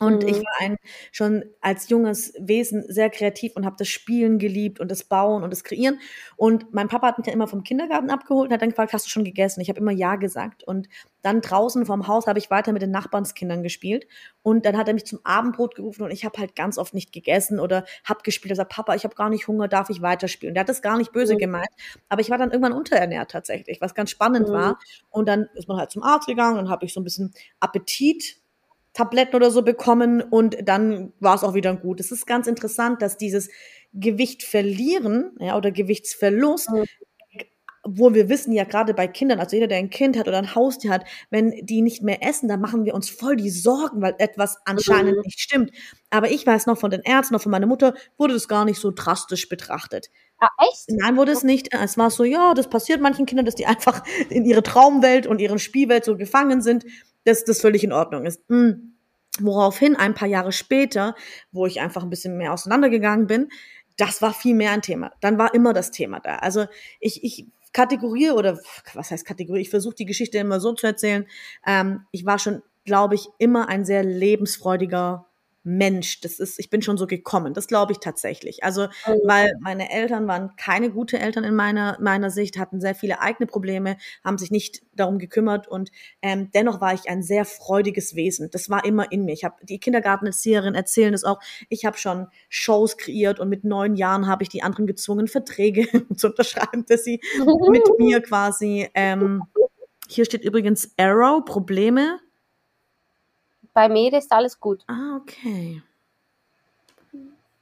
Und mhm. ich war ein, schon als junges Wesen sehr kreativ und habe das Spielen geliebt und das Bauen und das Kreieren. Und mein Papa hat mich dann immer vom Kindergarten abgeholt und hat dann gefragt, hast du schon gegessen? Ich habe immer Ja gesagt. Und dann draußen vom Haus habe ich weiter mit den Nachbarskindern gespielt. Und dann hat er mich zum Abendbrot gerufen und ich habe halt ganz oft nicht gegessen oder habe gespielt. Er sagt, Papa, ich habe gar nicht Hunger, darf ich weiterspielen? Der hat das gar nicht böse mhm. gemeint. Aber ich war dann irgendwann unterernährt tatsächlich, was ganz spannend mhm. war. Und dann ist man halt zum Arzt gegangen und habe ich so ein bisschen Appetit Tabletten oder so bekommen und dann war es auch wieder gut. Es ist ganz interessant, dass dieses Gewicht verlieren ja, oder Gewichtsverlust, mhm. wo wir wissen ja gerade bei Kindern, also jeder, der ein Kind hat oder ein Haustier hat, wenn die nicht mehr essen, dann machen wir uns voll die Sorgen, weil etwas anscheinend mhm. nicht stimmt. Aber ich weiß noch von den Ärzten, noch von meiner Mutter, wurde das gar nicht so drastisch betrachtet. Ah, echt? Nein, wurde es nicht. Es war so, ja, das passiert manchen Kindern, dass die einfach in ihre Traumwelt und ihren Spielwelt so gefangen sind dass das völlig in Ordnung ist. Mhm. Woraufhin ein paar Jahre später, wo ich einfach ein bisschen mehr auseinandergegangen bin, das war viel mehr ein Thema. Dann war immer das Thema da. Also ich, ich kategoriere oder was heißt Kategorie? Ich versuche die Geschichte immer so zu erzählen. Ähm, ich war schon, glaube ich, immer ein sehr lebensfreudiger Mensch, das ist, ich bin schon so gekommen. Das glaube ich tatsächlich. Also, oh. weil meine Eltern waren keine gute Eltern in meiner, meiner Sicht, hatten sehr viele eigene Probleme, haben sich nicht darum gekümmert und ähm, dennoch war ich ein sehr freudiges Wesen. Das war immer in mir. Ich habe die Kindergartenerzieherin erzählen es auch. Ich habe schon Shows kreiert und mit neun Jahren habe ich die anderen gezwungen, Verträge <laughs> zu unterschreiben, dass sie mit <laughs> mir quasi ähm, hier steht übrigens Arrow, Probleme bei mir ist alles gut. Ah, okay.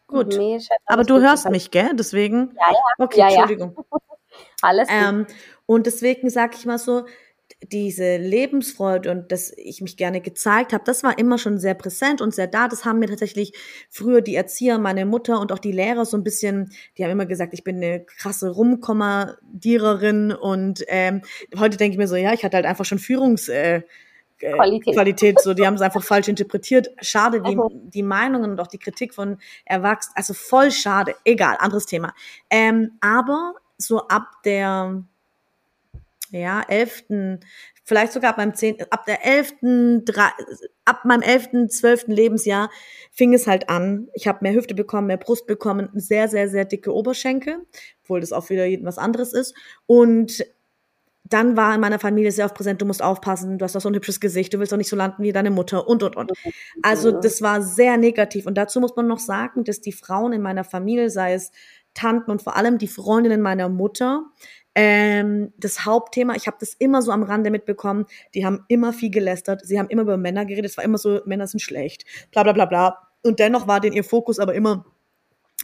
Gut. Aber du hörst mich, gell? Deswegen. Ja, ja. Okay, ja, Entschuldigung. Ja. <laughs> alles gut. Ähm, und deswegen sage ich mal so, diese Lebensfreude und dass ich mich gerne gezeigt habe, das war immer schon sehr präsent und sehr da. Das haben mir tatsächlich früher die Erzieher, meine Mutter und auch die Lehrer so ein bisschen, die haben immer gesagt, ich bin eine krasse Rumkommandiererin und ähm, heute denke ich mir so, ja, ich hatte halt einfach schon Führungs äh, äh, Qualität. Qualität. So, die haben es einfach <laughs> falsch interpretiert. Schade, wie also. die Meinungen und auch die Kritik von Erwachsenen, also voll schade. Egal, anderes Thema. Ähm, aber so ab der, ja, elften, vielleicht sogar ab meinem zehnten, ab der elften, ab meinem elften, zwölften Lebensjahr fing es halt an. Ich habe mehr Hüfte bekommen, mehr Brust bekommen, sehr, sehr, sehr dicke Oberschenkel, obwohl das auch wieder was anderes ist. Und dann war in meiner Familie sehr oft präsent, du musst aufpassen, du hast doch so ein hübsches Gesicht, du willst doch nicht so landen wie deine Mutter und, und, und. Also das war sehr negativ. Und dazu muss man noch sagen, dass die Frauen in meiner Familie, sei es Tanten und vor allem die Freundinnen meiner Mutter, ähm, das Hauptthema, ich habe das immer so am Rande mitbekommen, die haben immer viel gelästert, sie haben immer über Männer geredet, es war immer so, Männer sind schlecht, bla bla bla bla. Und dennoch war denn ihr Fokus aber immer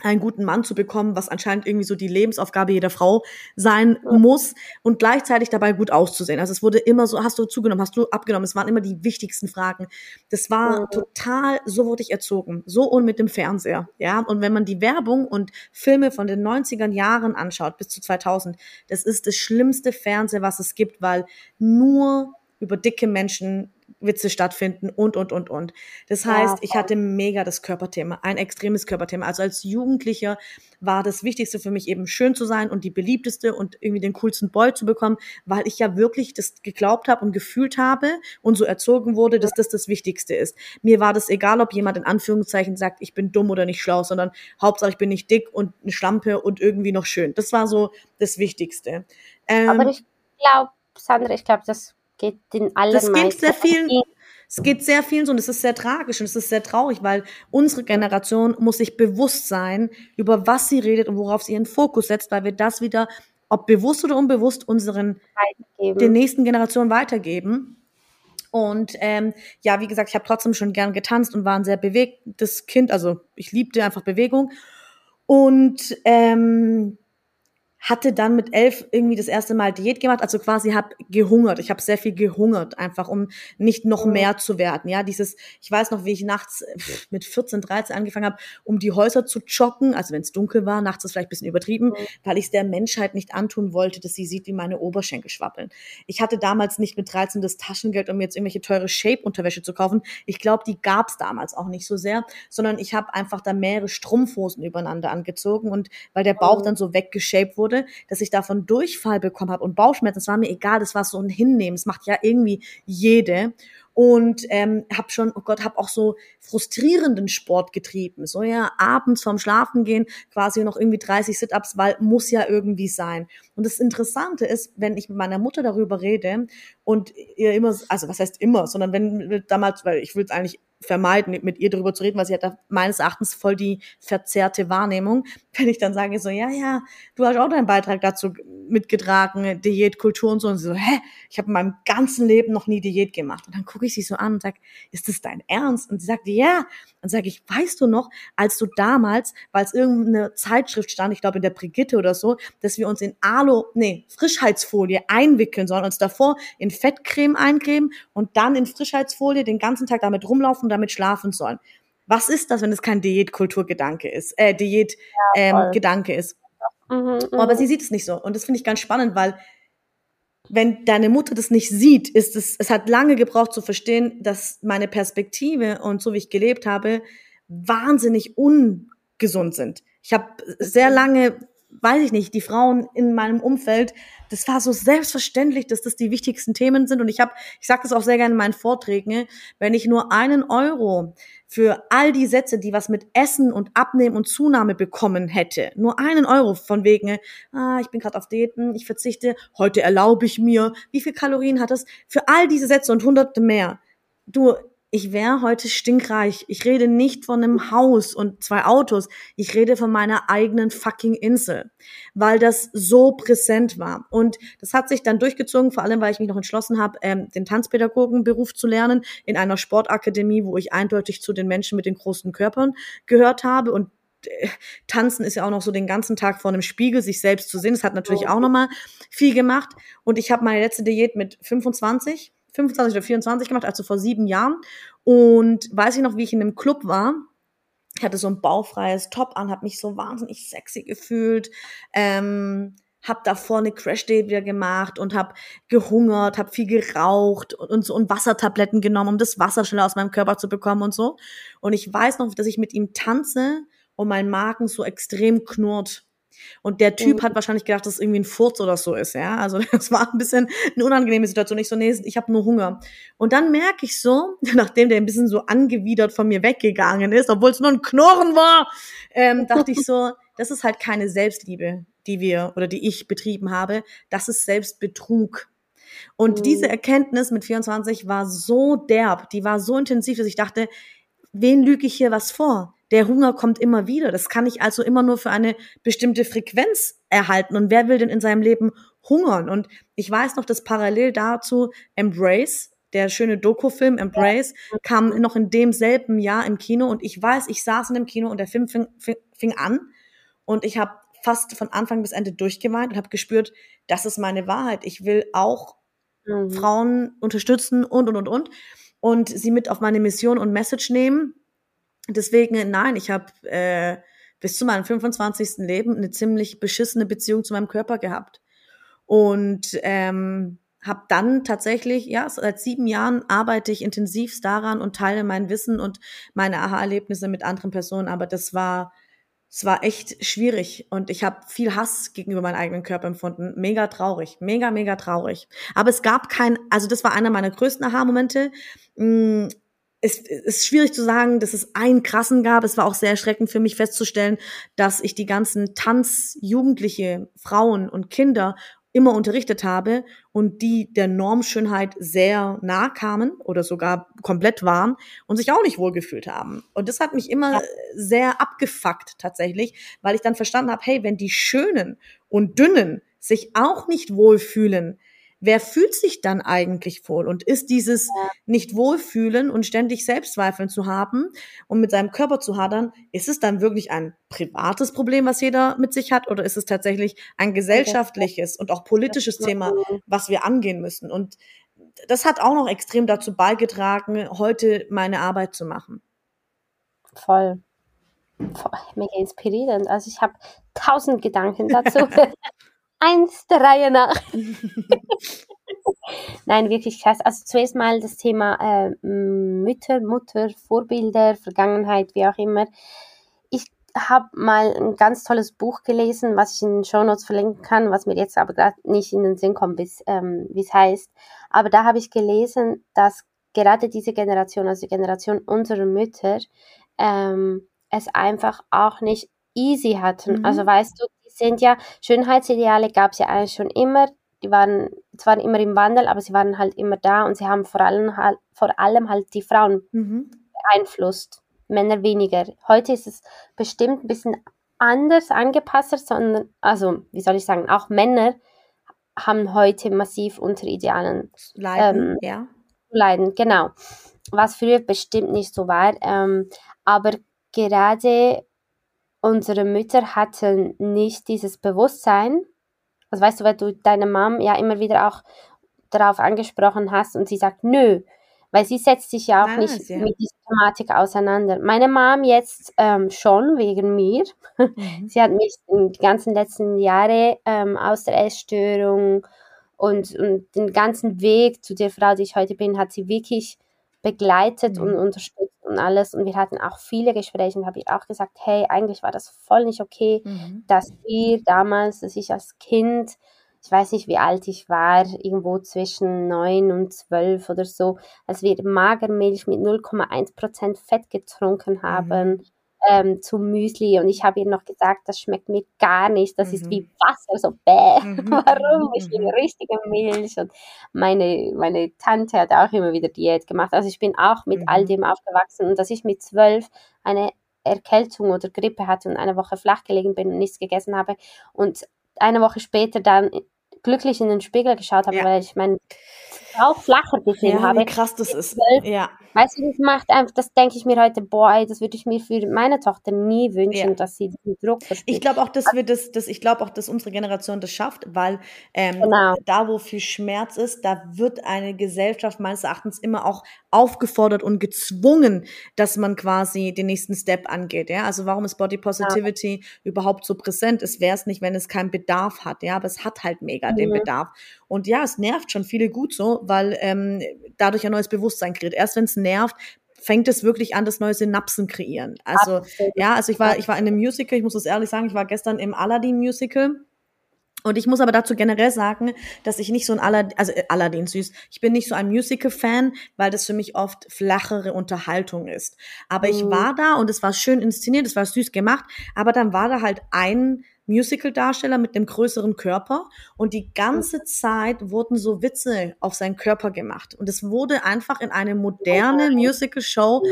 einen guten Mann zu bekommen, was anscheinend irgendwie so die Lebensaufgabe jeder Frau sein muss und gleichzeitig dabei gut auszusehen. Also es wurde immer so, hast du zugenommen, hast du abgenommen, es waren immer die wichtigsten Fragen. Das war mhm. total, so wurde ich erzogen, so und mit dem Fernseher, ja. Und wenn man die Werbung und Filme von den 90er Jahren anschaut, bis zu 2000, das ist das schlimmste Fernsehen, was es gibt, weil nur über dicke Menschen Witze stattfinden und, und, und, und. Das heißt, ich hatte mega das Körperthema, ein extremes Körperthema. Also als Jugendlicher war das Wichtigste für mich eben schön zu sein und die beliebteste und irgendwie den coolsten Boy zu bekommen, weil ich ja wirklich das geglaubt habe und gefühlt habe und so erzogen wurde, dass das das Wichtigste ist. Mir war das egal, ob jemand in Anführungszeichen sagt, ich bin dumm oder nicht schlau, sondern Hauptsache ich bin nicht dick und eine Schlampe und irgendwie noch schön. Das war so das Wichtigste. Ähm, Aber ich glaube, Sandra, ich glaube, das geht den allermeisten. Das geht sehr vielen. Es geht sehr vielen so und es ist sehr tragisch und es ist sehr traurig, weil unsere Generation muss sich bewusst sein, über was sie redet und worauf sie ihren Fokus setzt, weil wir das wieder, ob bewusst oder unbewusst, unseren den nächsten Generationen weitergeben. Und ähm, ja, wie gesagt, ich habe trotzdem schon gern getanzt und war ein sehr bewegtes Kind. Also ich liebte einfach Bewegung. Und ähm, hatte dann mit elf irgendwie das erste Mal Diät gemacht, also quasi habe gehungert. Ich habe sehr viel gehungert, einfach um nicht noch mhm. mehr zu werden. Ja, dieses, ich weiß noch, wie ich nachts mit 14, 13 angefangen habe, um die Häuser zu joggen, also wenn es dunkel war, nachts ist vielleicht ein bisschen übertrieben, mhm. weil ich es der Menschheit nicht antun wollte, dass sie sieht, wie meine Oberschenkel schwappeln. Ich hatte damals nicht mit 13 das Taschengeld, um mir jetzt irgendwelche teure Shape-Unterwäsche zu kaufen. Ich glaube, die gab es damals auch nicht so sehr, sondern ich habe einfach da mehrere Strumpfhosen übereinander angezogen und weil der Bauch mhm. dann so weggeshaped wurde, wurde, dass ich davon Durchfall bekommen habe und Bauchschmerzen. Das war mir egal, das war so ein Hinnehmen. Das macht ja irgendwie jede und ähm, habe schon, oh Gott, habe auch so frustrierenden Sport getrieben. So ja, abends vorm Schlafen gehen quasi noch irgendwie 30 Sit-ups, weil muss ja irgendwie sein. Und das Interessante ist, wenn ich mit meiner Mutter darüber rede und ihr immer, also was heißt immer, sondern wenn damals, weil ich will es eigentlich vermeiden, mit ihr darüber zu reden, weil sie hat da meines Erachtens voll die verzerrte Wahrnehmung. <laughs> Wenn ich dann sage so, ja, ja, du hast auch deinen Beitrag dazu mitgetragen, Diätkultur und so. Und sie so, hä, ich habe in meinem ganzen Leben noch nie Diät gemacht. Und dann gucke ich sie so an und sage, ist das dein Ernst? Und sie sagt, ja. Dann sage ich, weißt du noch, als du damals, weil es irgendeine Zeitschrift stand, ich glaube in der Brigitte oder so, dass wir uns in Alu, nee, Frischheitsfolie einwickeln sollen, uns davor in Fettcreme eincremen und dann in Frischheitsfolie den ganzen Tag damit rumlaufen und damit schlafen sollen. Was ist das, wenn es kein Diätkulturgedanke ist, äh, Diätgedanke ähm, ist? Mhm, Aber sie sieht es nicht so. Und das finde ich ganz spannend, weil wenn deine Mutter das nicht sieht, ist es, es hat lange gebraucht zu verstehen, dass meine Perspektive und so wie ich gelebt habe, wahnsinnig ungesund sind. Ich habe sehr lange weiß ich nicht, die Frauen in meinem Umfeld, das war so selbstverständlich, dass das die wichtigsten Themen sind. Und ich habe, ich sage das auch sehr gerne in meinen Vorträgen, wenn ich nur einen Euro für all die Sätze, die was mit Essen und Abnehmen und Zunahme bekommen hätte, nur einen Euro von wegen, ah, ich bin gerade auf Diäten, ich verzichte, heute erlaube ich mir, wie viel Kalorien hat das? Für all diese Sätze und hunderte mehr. Du, ich wäre heute stinkreich. Ich rede nicht von einem Haus und zwei Autos. Ich rede von meiner eigenen fucking Insel, weil das so präsent war. Und das hat sich dann durchgezogen, vor allem, weil ich mich noch entschlossen habe, ähm, den Tanzpädagogenberuf zu lernen in einer Sportakademie, wo ich eindeutig zu den Menschen mit den großen Körpern gehört habe und äh, Tanzen ist ja auch noch so den ganzen Tag vor einem Spiegel, sich selbst zu sehen. Das hat natürlich oh. auch nochmal viel gemacht. Und ich habe meine letzte Diät mit 25 25 oder 24 gemacht, also vor sieben Jahren. Und weiß ich noch, wie ich in einem Club war. Ich hatte so ein baufreies Top an, habe mich so wahnsinnig sexy gefühlt. Ähm, hab davor eine Crash Day wieder gemacht und hab gehungert, hab viel geraucht und, und so und Wassertabletten genommen, um das Wasser schneller aus meinem Körper zu bekommen und so. Und ich weiß noch, dass ich mit ihm tanze und mein Magen so extrem knurrt. Und der Typ mhm. hat wahrscheinlich gedacht, dass es irgendwie ein Furz oder so ist, ja. Also <laughs> das war ein bisschen eine unangenehme Situation. Ich so, nee, ich habe nur Hunger. Und dann merke ich so, <laughs> nachdem der ein bisschen so angewidert von mir weggegangen ist, obwohl es nur ein Knurren war, ähm, dachte ich so, <laughs> das ist halt keine Selbstliebe, die wir oder die ich betrieben habe. Das ist Selbstbetrug. Und mhm. diese Erkenntnis mit 24 war so derb, die war so intensiv, dass ich dachte, wen lüge ich hier was vor? Der Hunger kommt immer wieder. Das kann ich also immer nur für eine bestimmte Frequenz erhalten. Und wer will denn in seinem Leben hungern? Und ich weiß noch, dass parallel dazu Embrace, der schöne Doku-Film Embrace, kam noch in demselben Jahr im Kino. Und ich weiß, ich saß in dem Kino und der Film fing, fing, fing an. Und ich habe fast von Anfang bis Ende durchgeweint und habe gespürt, das ist meine Wahrheit. Ich will auch mhm. Frauen unterstützen und, und, und, und. Und sie mit auf meine Mission und Message nehmen Deswegen, nein, ich habe äh, bis zu meinem 25. Leben eine ziemlich beschissene Beziehung zu meinem Körper gehabt. Und ähm, habe dann tatsächlich, ja, seit sieben Jahren arbeite ich intensivst daran und teile mein Wissen und meine Aha-Erlebnisse mit anderen Personen. Aber das war, es war echt schwierig und ich habe viel Hass gegenüber meinem eigenen Körper empfunden. Mega traurig, mega, mega traurig. Aber es gab kein, also das war einer meiner größten Aha-Momente. Es ist schwierig zu sagen, dass es einen krassen gab. Es war auch sehr erschreckend für mich festzustellen, dass ich die ganzen Tanzjugendliche, Frauen und Kinder immer unterrichtet habe und die der Normschönheit sehr nah kamen oder sogar komplett waren und sich auch nicht wohlgefühlt haben. Und das hat mich immer sehr abgefuckt tatsächlich, weil ich dann verstanden habe, hey, wenn die Schönen und Dünnen sich auch nicht wohlfühlen, wer fühlt sich dann eigentlich wohl? Und ist dieses nicht wohlfühlen und ständig Selbstzweifeln zu haben und mit seinem Körper zu hadern, ist es dann wirklich ein privates Problem, was jeder mit sich hat, oder ist es tatsächlich ein gesellschaftliches und auch politisches Thema, was wir angehen müssen? Und das hat auch noch extrem dazu beigetragen, heute meine Arbeit zu machen. Voll. Voll mega inspirierend. Also ich habe tausend Gedanken dazu. <laughs> Eins der Reihe nach. Nein, wirklich krass. Also zuerst mal das Thema äh, Mütter, Mutter, Vorbilder, Vergangenheit, wie auch immer. Ich habe mal ein ganz tolles Buch gelesen, was ich in den Show Notes verlinken kann, was mir jetzt aber gerade nicht in den Sinn kommt, ähm, wie es heißt. Aber da habe ich gelesen, dass gerade diese Generation, also die Generation unserer Mütter, ähm, es einfach auch nicht easy hatten. Mhm. Also weißt du, sind ja, Schönheitsideale gab es ja eigentlich schon immer, die waren zwar immer im Wandel, aber sie waren halt immer da und sie haben vor allem halt, vor allem halt die Frauen mhm. beeinflusst, Männer weniger. Heute ist es bestimmt ein bisschen anders angepasst, sondern, also, wie soll ich sagen, auch Männer haben heute massiv unter Idealen leiden, ähm, ja. leiden, genau. Was früher bestimmt nicht so war. Ähm, aber gerade unsere Mütter hatten nicht dieses Bewusstsein. Also weißt du, weil du deine Mom ja immer wieder auch darauf angesprochen hast und sie sagt, nö, weil sie setzt sich ja auch Nein, nicht ja. mit dieser Thematik auseinander. Meine Mom jetzt ähm, schon wegen mir. Mhm. Sie hat mich die ganzen letzten Jahre ähm, aus der Essstörung und, und den ganzen Weg zu der Frau, die ich heute bin, hat sie wirklich begleitet mhm. und unterstützt und alles. Und wir hatten auch viele Gespräche und habe ich auch gesagt, hey, eigentlich war das voll nicht okay, mhm. dass wir damals, dass ich als Kind, ich weiß nicht, wie alt ich war, irgendwo zwischen neun und zwölf oder so, als wir Magermilch mit 0,1% Fett getrunken mhm. haben. Mhm ähm, zum Müsli und ich habe ihr noch gesagt, das schmeckt mir gar nicht, das mhm. ist wie mhm. Wasser, so bäh, mhm. <laughs> warum? Ich will mhm. richtige Milch und meine, meine Tante hat auch immer wieder Diät gemacht, also ich bin auch mit mhm. all dem aufgewachsen und dass ich mit zwölf eine Erkältung oder Grippe hatte und eine Woche flach gelegen bin und nichts gegessen habe und eine Woche später dann glücklich in den Spiegel geschaut habe, ja. weil ich mein auch flacher gesehen ja, habe. Wie krass das ist. Ja. Weißt du, das macht einfach, das denke ich mir heute, boah, ey, das würde ich mir für meine Tochter nie wünschen, ja. dass sie diesen Druck verspürt. Ich glaube auch, dass wir das, das ich glaube auch, dass unsere Generation das schafft, weil ähm, genau. da, wo viel Schmerz ist, da wird eine Gesellschaft meines Erachtens immer auch aufgefordert und gezwungen, dass man quasi den nächsten Step angeht. Ja, also warum ist Body Positivity ja. überhaupt so präsent? Es wäre es nicht, wenn es keinen Bedarf hat. Ja, aber es hat halt mega mhm. den Bedarf. Und ja, es nervt schon viele gut so, weil ähm, dadurch ein neues Bewusstsein kreiert. Erst wenn es nervt, fängt es wirklich an, das neue Synapsen kreieren. Also Absolut. ja, also ich war, ich war in einem Musical, ich muss das ehrlich sagen, ich war gestern im Aladdin-Musical. Und ich muss aber dazu generell sagen, dass ich nicht so ein Aladdin, also äh, Aladdin süß, ich bin nicht so ein Musical-Fan, weil das für mich oft flachere Unterhaltung ist. Aber mhm. ich war da und es war schön inszeniert, es war süß gemacht, aber dann war da halt ein Musical-Darsteller mit einem größeren Körper. Und die ganze Zeit wurden so Witze auf seinen Körper gemacht. Und es wurde einfach in eine moderne Musical-Show,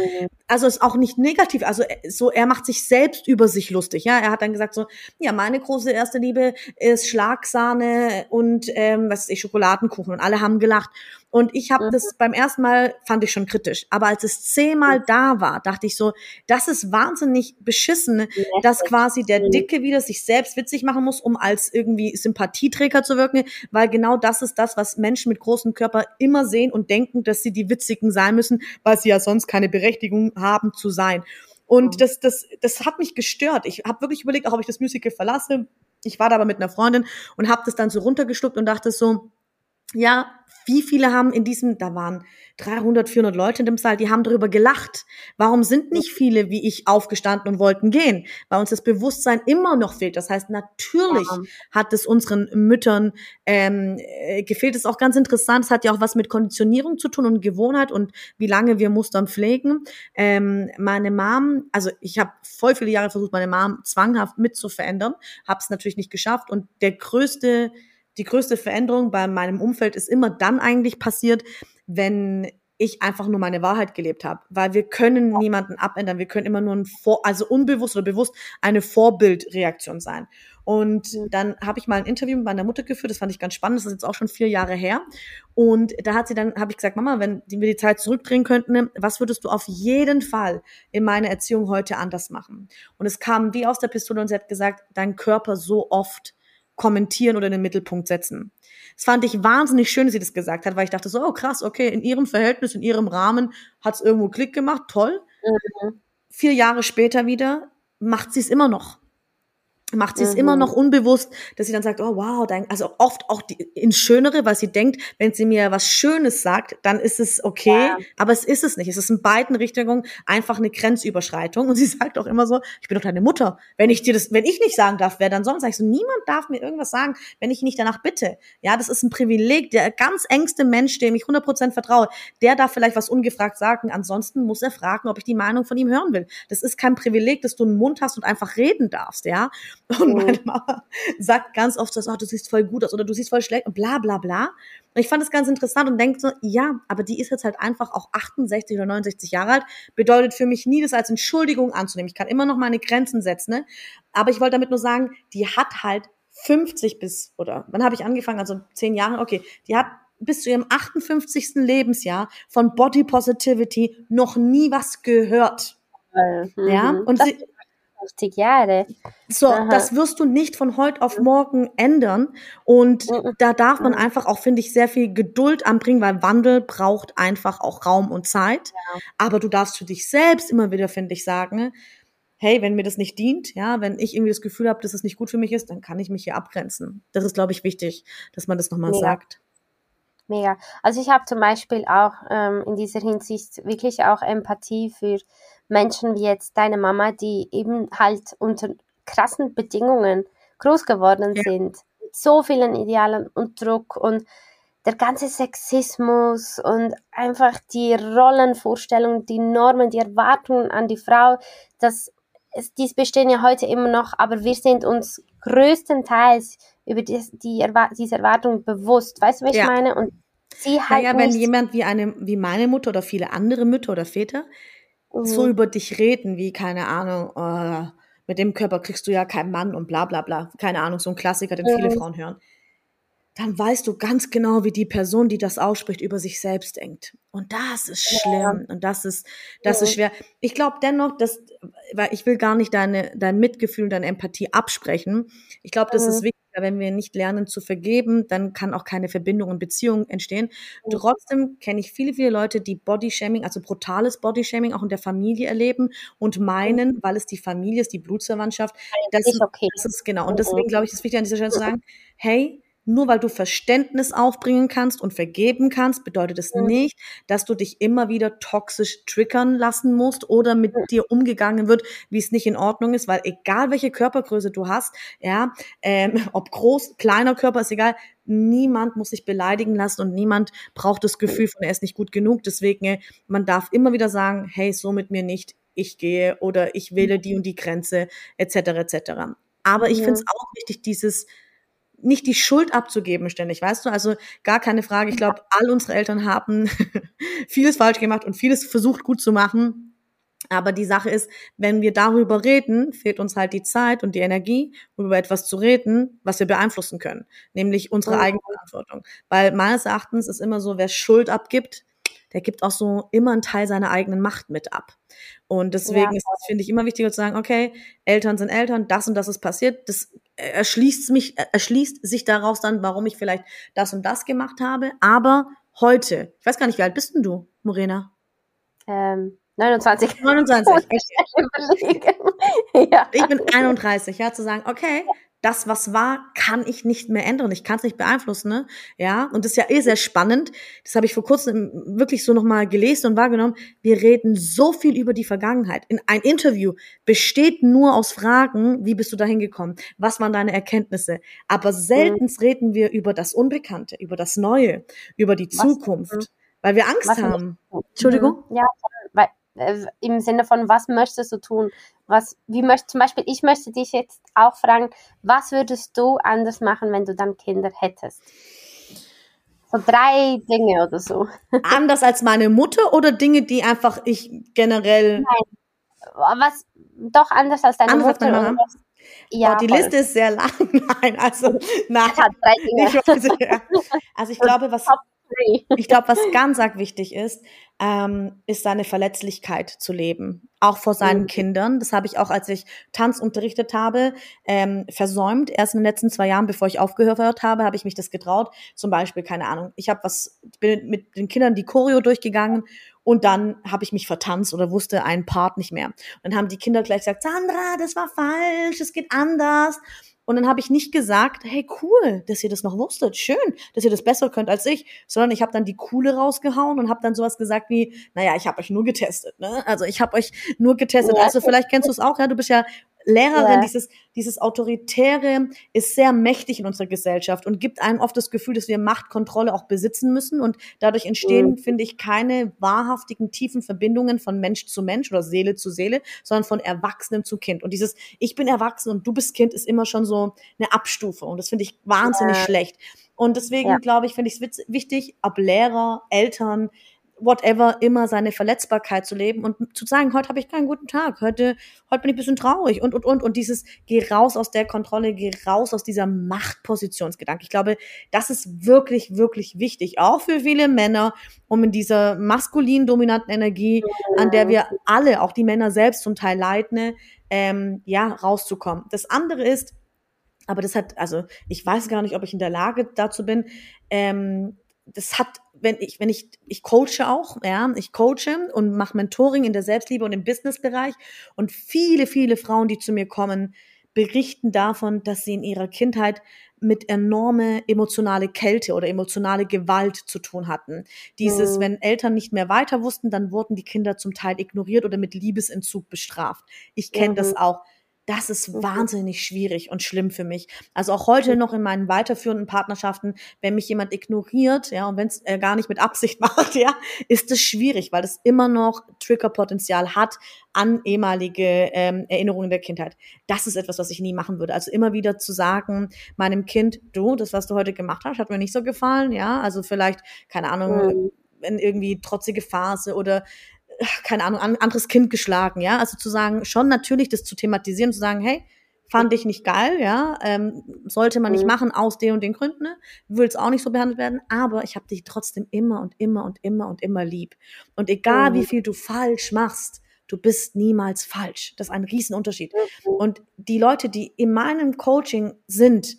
also ist auch nicht negativ, also äh, so er macht sich selbst über sich lustig, ja, er hat dann gesagt so, ja meine große erste Liebe ist Schlagsahne und ähm, was ist ich Schokoladenkuchen. Und alle haben gelacht und ich habe mhm. das beim ersten Mal fand ich schon kritisch. Aber als es zehnmal da war, dachte ich so, das ist wahnsinnig beschissen, dass quasi der Dicke wieder sich selbst witzig machen muss, um als irgendwie Sympathieträger zu wirken, weil genau das ist das, was Menschen mit großem Körper immer sehen und denken, dass sie die Witzigen sein müssen, weil sie ja sonst keine Berechtigung haben zu sein. Und das, das, das hat mich gestört. Ich habe wirklich überlegt, auch ob ich das Musical verlasse. Ich war da aber mit einer Freundin und habe das dann so runtergeschluckt und dachte so, ja, wie viele haben in diesem, da waren 300, 400 Leute in dem Saal, die haben darüber gelacht. Warum sind nicht viele wie ich aufgestanden und wollten gehen? Weil uns das Bewusstsein immer noch fehlt. Das heißt, natürlich ja. hat es unseren Müttern ähm, äh, gefehlt. Das ist auch ganz interessant. Es hat ja auch was mit Konditionierung zu tun und Gewohnheit und wie lange wir Mustern pflegen. Ähm, meine Mom, also ich habe voll viele Jahre versucht, meine Mom zwanghaft mitzuverändern, habe es natürlich nicht geschafft. Und der größte die größte Veränderung bei meinem Umfeld ist immer dann eigentlich passiert, wenn ich einfach nur meine Wahrheit gelebt habe, weil wir können niemanden abändern, wir können immer nur ein Vor also unbewusst oder bewusst eine Vorbildreaktion sein. Und dann habe ich mal ein Interview mit meiner Mutter geführt, das fand ich ganz spannend, das ist jetzt auch schon vier Jahre her. Und da hat sie dann, habe ich gesagt, Mama, wenn wir die Zeit zurückdrehen könnten, was würdest du auf jeden Fall in meiner Erziehung heute anders machen? Und es kam wie aus der Pistole und sie hat gesagt, dein Körper so oft kommentieren oder in den Mittelpunkt setzen. Das fand ich wahnsinnig schön, dass sie das gesagt hat, weil ich dachte so, oh krass, okay, in ihrem Verhältnis, in ihrem Rahmen hat es irgendwo Klick gemacht, toll. Mhm. Vier Jahre später wieder macht sie es immer noch macht sie es mhm. immer noch unbewusst, dass sie dann sagt, oh wow, dein, also oft auch die, ins Schönere, weil sie denkt, wenn sie mir was Schönes sagt, dann ist es okay, ja. aber es ist es nicht. Es ist in beiden Richtungen einfach eine Grenzüberschreitung und sie <laughs> sagt auch immer so, ich bin doch deine Mutter. Wenn ich dir das, wenn ich nicht sagen darf, wer dann sonst, sag ich so, niemand darf mir irgendwas sagen, wenn ich nicht danach bitte. Ja, das ist ein Privileg. Der ganz engste Mensch, dem ich 100% vertraue, der darf vielleicht was ungefragt sagen, ansonsten muss er fragen, ob ich die Meinung von ihm hören will. Das ist kein Privileg, dass du einen Mund hast und einfach reden darfst, ja. <laughs> Und mhm. meine Mama sagt ganz oft so, oh, du siehst voll gut aus oder du siehst voll schlecht und bla bla bla. Und ich fand das ganz interessant und denke so, ja, aber die ist jetzt halt einfach auch 68 oder 69 Jahre alt. Bedeutet für mich nie, das als Entschuldigung anzunehmen. Ich kann immer noch meine Grenzen setzen. Ne? Aber ich wollte damit nur sagen, die hat halt 50 bis, oder wann habe ich angefangen? Also 10 Jahre, okay. Die hat bis zu ihrem 58. Lebensjahr von Body Positivity noch nie was gehört. Mhm. Ja, und das, sie, 50 Jahre. So, Aha. das wirst du nicht von heute auf morgen ändern. Und mhm. da darf man einfach auch, finde ich, sehr viel Geduld anbringen, weil Wandel braucht einfach auch Raum und Zeit. Ja. Aber du darfst für dich selbst immer wieder, finde ich, sagen, hey, wenn mir das nicht dient, ja, wenn ich irgendwie das Gefühl habe, dass es nicht gut für mich ist, dann kann ich mich hier abgrenzen. Das ist, glaube ich, wichtig, dass man das nochmal ja. sagt. Mega. Also ich habe zum Beispiel auch ähm, in dieser Hinsicht wirklich auch Empathie für Menschen wie jetzt deine Mama, die eben halt unter krassen Bedingungen groß geworden ja. sind. Mit so vielen Idealen und Druck und der ganze Sexismus und einfach die Rollenvorstellungen, die Normen, die Erwartungen an die Frau, das, es, dies bestehen ja heute immer noch, aber wir sind uns größtenteils über die, die diese Erwartungen bewusst. Weißt du, was ja. ich meine? Und sie halt. Naja, wenn jemand wie eine, wie meine Mutter oder viele andere Mütter oder Väter mhm. so über dich reden, wie, keine Ahnung, oh, mit dem Körper kriegst du ja keinen Mann und bla bla bla. Keine Ahnung, so ein Klassiker, den mhm. viele Frauen hören. Dann weißt du ganz genau, wie die Person, die das ausspricht, über sich selbst denkt. Und das ist schlimm. Ja. Und das ist, das ja. ist schwer. Ich glaube dennoch, dass, weil ich will gar nicht deine, dein Mitgefühl und deine Empathie absprechen. Ich glaube, das mhm. ist wichtig wenn wir nicht lernen zu vergeben, dann kann auch keine Verbindung und Beziehung entstehen. Mhm. Trotzdem kenne ich viele, viele Leute, die Bodyshaming, also brutales Bodyshaming auch in der Familie erleben und meinen, mhm. weil es die Familie ist, die Blutsverwandtschaft, das, ist okay. das ist genau. Und mhm. deswegen glaube ich, ist wichtig an dieser Stelle zu sagen, hey, nur weil du Verständnis aufbringen kannst und vergeben kannst, bedeutet es mhm. nicht, dass du dich immer wieder toxisch triggern lassen musst oder mit dir umgegangen wird, wie es nicht in Ordnung ist, weil egal welche Körpergröße du hast, ja, ähm, <laughs> ob groß, kleiner Körper ist egal, niemand muss sich beleidigen lassen und niemand braucht das Gefühl von, er ist nicht gut genug. Deswegen, man darf immer wieder sagen, hey, so mit mir nicht, ich gehe oder ich wähle die und die Grenze, etc., etc. Aber ich ja. finde es auch wichtig, dieses nicht die Schuld abzugeben ständig, weißt du? Also gar keine Frage. Ich glaube, all unsere Eltern haben <laughs> vieles falsch gemacht und vieles versucht gut zu machen. Aber die Sache ist, wenn wir darüber reden, fehlt uns halt die Zeit und die Energie, um über etwas zu reden, was wir beeinflussen können, nämlich unsere eigene Verantwortung. Weil meines Erachtens ist immer so, wer Schuld abgibt, der gibt auch so immer einen Teil seiner eigenen Macht mit ab. Und deswegen ja. ist es, finde ich, immer wichtiger zu sagen, okay, Eltern sind Eltern, das und das ist passiert, das erschließt mich, erschließt sich daraus dann, warum ich vielleicht das und das gemacht habe. Aber heute, ich weiß gar nicht, wie alt bist denn du, Morena? Ähm, 29. 29. <laughs> Ich, ja. ich bin 31, ja, zu sagen, okay, das, was war, kann ich nicht mehr ändern. Ich kann es nicht beeinflussen, ne? Ja, und das ist ja eh sehr spannend. Das habe ich vor kurzem wirklich so nochmal gelesen und wahrgenommen. Wir reden so viel über die Vergangenheit. In ein Interview besteht nur aus Fragen, wie bist du dahin gekommen? Was waren deine Erkenntnisse? Aber selten mhm. reden wir über das Unbekannte, über das Neue, über die was, Zukunft, mhm. weil wir Angst was haben. Entschuldigung? Ja, weil äh, im Sinne von, was möchtest du tun? Was, wie möchtest, zum Beispiel, ich möchte dich jetzt auch fragen, was würdest du anders machen, wenn du dann Kinder hättest? So drei Dinge oder so. <laughs> Anders als meine Mutter oder Dinge, die einfach ich generell. Nein. Was doch anders als deine anders Mutter. Als Mama? Ja, Boah, die voll. Liste ist sehr lang. <laughs> Nein, also <laughs> nein. Hat drei Dinge. Ich weiß, ja. Also ich glaube, was ich glaube, was ganz arg wichtig ist, ähm, ist seine Verletzlichkeit zu leben, auch vor seinen mhm. Kindern. Das habe ich auch, als ich Tanz unterrichtet habe, ähm, versäumt. Erst in den letzten zwei Jahren, bevor ich aufgehört habe, habe ich mich das getraut. Zum Beispiel, keine Ahnung, ich habe was, bin mit den Kindern die Choreo durchgegangen und dann habe ich mich vertanzt oder wusste einen Part nicht mehr. Und dann haben die Kinder gleich gesagt, Sandra, das war falsch, es geht anders. Und dann habe ich nicht gesagt, hey, cool, dass ihr das noch wusstet, schön, dass ihr das besser könnt als ich, sondern ich habe dann die coole rausgehauen und habe dann sowas gesagt wie, naja, ich habe euch nur getestet, ne? Also ich habe euch nur getestet. Also vielleicht kennst du es auch, ja, du bist ja Lehrerin, ja. dieses, dieses Autoritäre ist sehr mächtig in unserer Gesellschaft und gibt einem oft das Gefühl, dass wir Machtkontrolle auch besitzen müssen und dadurch entstehen, mhm. finde ich, keine wahrhaftigen, tiefen Verbindungen von Mensch zu Mensch oder Seele zu Seele, sondern von Erwachsenem zu Kind. Und dieses Ich bin erwachsen und du bist Kind ist immer schon so eine Abstufe und das finde ich wahnsinnig ja. schlecht. Und deswegen ja. glaube ich, finde ich es wichtig, ob Lehrer, Eltern, whatever, immer seine Verletzbarkeit zu leben und zu sagen, heute habe ich keinen guten Tag, heute, heute bin ich ein bisschen traurig und, und, und. Und dieses, geh raus aus der Kontrolle, geh raus aus dieser Machtpositionsgedanke. Ich glaube, das ist wirklich, wirklich wichtig, auch für viele Männer, um in dieser maskulin dominanten Energie, an der wir alle, auch die Männer selbst zum Teil leiden, ähm, ja, rauszukommen. Das andere ist, aber das hat, also ich weiß gar nicht, ob ich in der Lage dazu bin, ähm, das hat wenn ich, wenn ich, ich coache auch, ja, ich coache und mache Mentoring in der Selbstliebe und im Businessbereich und viele, viele Frauen, die zu mir kommen, berichten davon, dass sie in ihrer Kindheit mit enorme emotionale Kälte oder emotionale Gewalt zu tun hatten. Dieses, mhm. wenn Eltern nicht mehr weiter wussten, dann wurden die Kinder zum Teil ignoriert oder mit Liebesentzug bestraft. Ich kenne mhm. das auch das ist mhm. wahnsinnig schwierig und schlimm für mich. Also auch heute noch in meinen weiterführenden Partnerschaften, wenn mich jemand ignoriert, ja, und wenn es äh, gar nicht mit Absicht <laughs> macht, ja, ist es schwierig, weil es immer noch Triggerpotenzial hat an ehemalige ähm, Erinnerungen der Kindheit. Das ist etwas, was ich nie machen würde. Also immer wieder zu sagen, meinem Kind, du, das, was du heute gemacht hast, hat mir nicht so gefallen, ja, also vielleicht, keine Ahnung, mhm. in irgendwie trotzige Phase oder keine Ahnung, ein anderes Kind geschlagen, ja. Also zu sagen, schon natürlich das zu thematisieren, zu sagen, hey, fand ich nicht geil, ja, ähm, sollte man nicht mhm. machen aus den und den Gründen, ne? will es auch nicht so behandelt werden, aber ich habe dich trotzdem immer und immer und immer und immer lieb. Und egal mhm. wie viel du falsch machst, du bist niemals falsch. Das ist ein Riesenunterschied. Mhm. Und die Leute, die in meinem Coaching sind,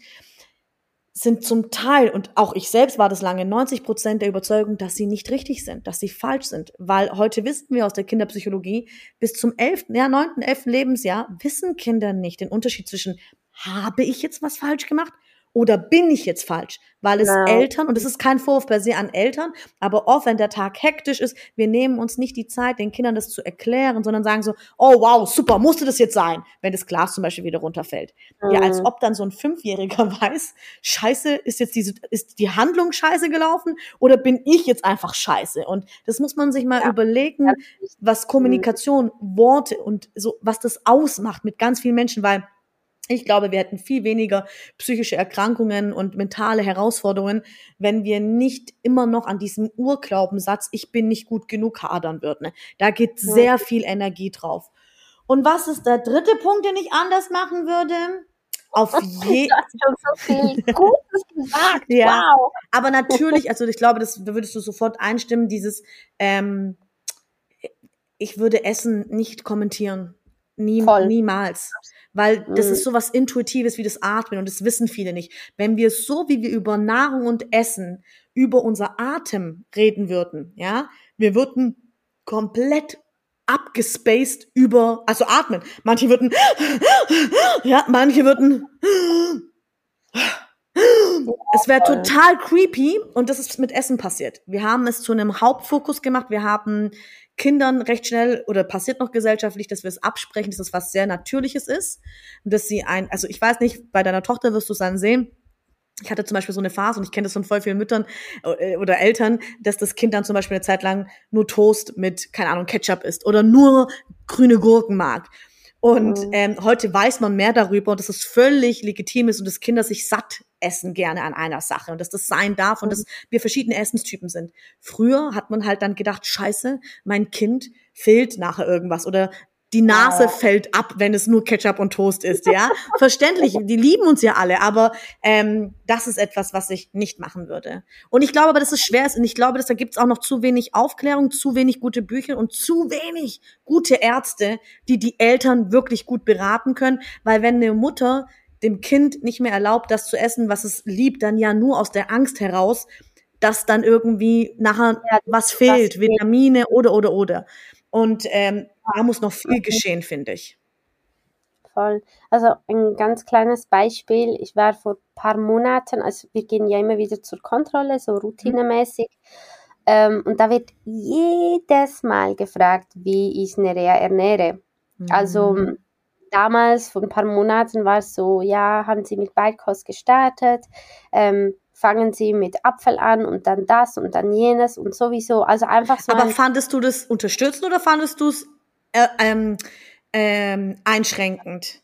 sind zum Teil, und auch ich selbst war das lange, 90 Prozent der Überzeugung, dass sie nicht richtig sind, dass sie falsch sind. Weil heute wissen wir aus der Kinderpsychologie, bis zum 11., ja, 9., 11. Lebensjahr wissen Kinder nicht den Unterschied zwischen, habe ich jetzt was falsch gemacht oder bin ich jetzt falsch? Weil es ja. Eltern, und es ist kein Vorwurf per se an Eltern, aber oft, wenn der Tag hektisch ist, wir nehmen uns nicht die Zeit, den Kindern das zu erklären, sondern sagen so, oh wow, super, musste das jetzt sein, wenn das Glas zum Beispiel wieder runterfällt. Mhm. Ja, als ob dann so ein Fünfjähriger <laughs> weiß, scheiße, ist jetzt diese, ist die Handlung scheiße gelaufen oder bin ich jetzt einfach scheiße? Und das muss man sich mal ja. überlegen, was Kommunikation, Worte und so, was das ausmacht mit ganz vielen Menschen, weil ich glaube, wir hätten viel weniger psychische Erkrankungen und mentale Herausforderungen, wenn wir nicht immer noch an diesem Urglaubensatz, ich bin nicht gut genug, hadern würden. Da geht sehr viel Energie drauf. Und was ist der dritte Punkt, den ich anders machen würde? Auf je schon so viel <laughs> Gutes gesagt. ja. Wow. Aber natürlich, also ich glaube, das da würdest du sofort einstimmen, dieses ähm, ich würde Essen nicht kommentieren. Nie, niemals. Weil das mhm. ist so was Intuitives wie das Atmen und das wissen viele nicht. Wenn wir so, wie wir über Nahrung und Essen, über unser Atem reden würden, ja, wir würden komplett abgespaced über, also atmen. Manche würden, <laughs> ja, manche würden, es wäre total creepy und das ist mit Essen passiert. Wir haben es zu einem Hauptfokus gemacht. Wir haben Kindern recht schnell oder passiert noch gesellschaftlich, dass wir es absprechen, dass es was sehr Natürliches ist. Und dass sie ein, also ich weiß nicht, bei deiner Tochter wirst du es dann sehen. Ich hatte zum Beispiel so eine Phase und ich kenne das von voll vielen Müttern äh, oder Eltern, dass das Kind dann zum Beispiel eine Zeit lang nur Toast mit, keine Ahnung, Ketchup isst oder nur grüne Gurken mag. Und mhm. ähm, heute weiß man mehr darüber und dass es völlig legitim ist und dass Kinder sich satt essen gerne an einer Sache und dass das sein darf und dass wir verschiedene Essenstypen sind. Früher hat man halt dann gedacht, scheiße, mein Kind fehlt nachher irgendwas oder die Nase ja. fällt ab, wenn es nur Ketchup und Toast ist, ja. <laughs> Verständlich, die lieben uns ja alle, aber ähm, das ist etwas, was ich nicht machen würde. Und ich glaube aber, dass es schwer ist und ich glaube, dass da gibt es auch noch zu wenig Aufklärung, zu wenig gute Bücher und zu wenig gute Ärzte, die die Eltern wirklich gut beraten können, weil wenn eine Mutter dem Kind nicht mehr erlaubt, das zu essen, was es liebt, dann ja nur aus der Angst heraus, dass dann irgendwie nachher ja, was fehlt, Vitamine oder oder oder. Und ähm, da muss noch viel geschehen, finde ich. Voll. Also ein ganz kleines Beispiel. Ich war vor ein paar Monaten, also wir gehen ja immer wieder zur Kontrolle, so routinemäßig. Ähm, und da wird jedes Mal gefragt, wie ich Nerea ernähre. Also, mhm. Also damals, vor ein paar Monaten, war es so, ja, haben Sie mit Beikost gestartet, ähm, fangen Sie mit Apfel an und dann das und dann jenes und sowieso. Also einfach so. Aber fandest du das unterstützend oder fandest du es äh, ähm, ähm, einschränkend?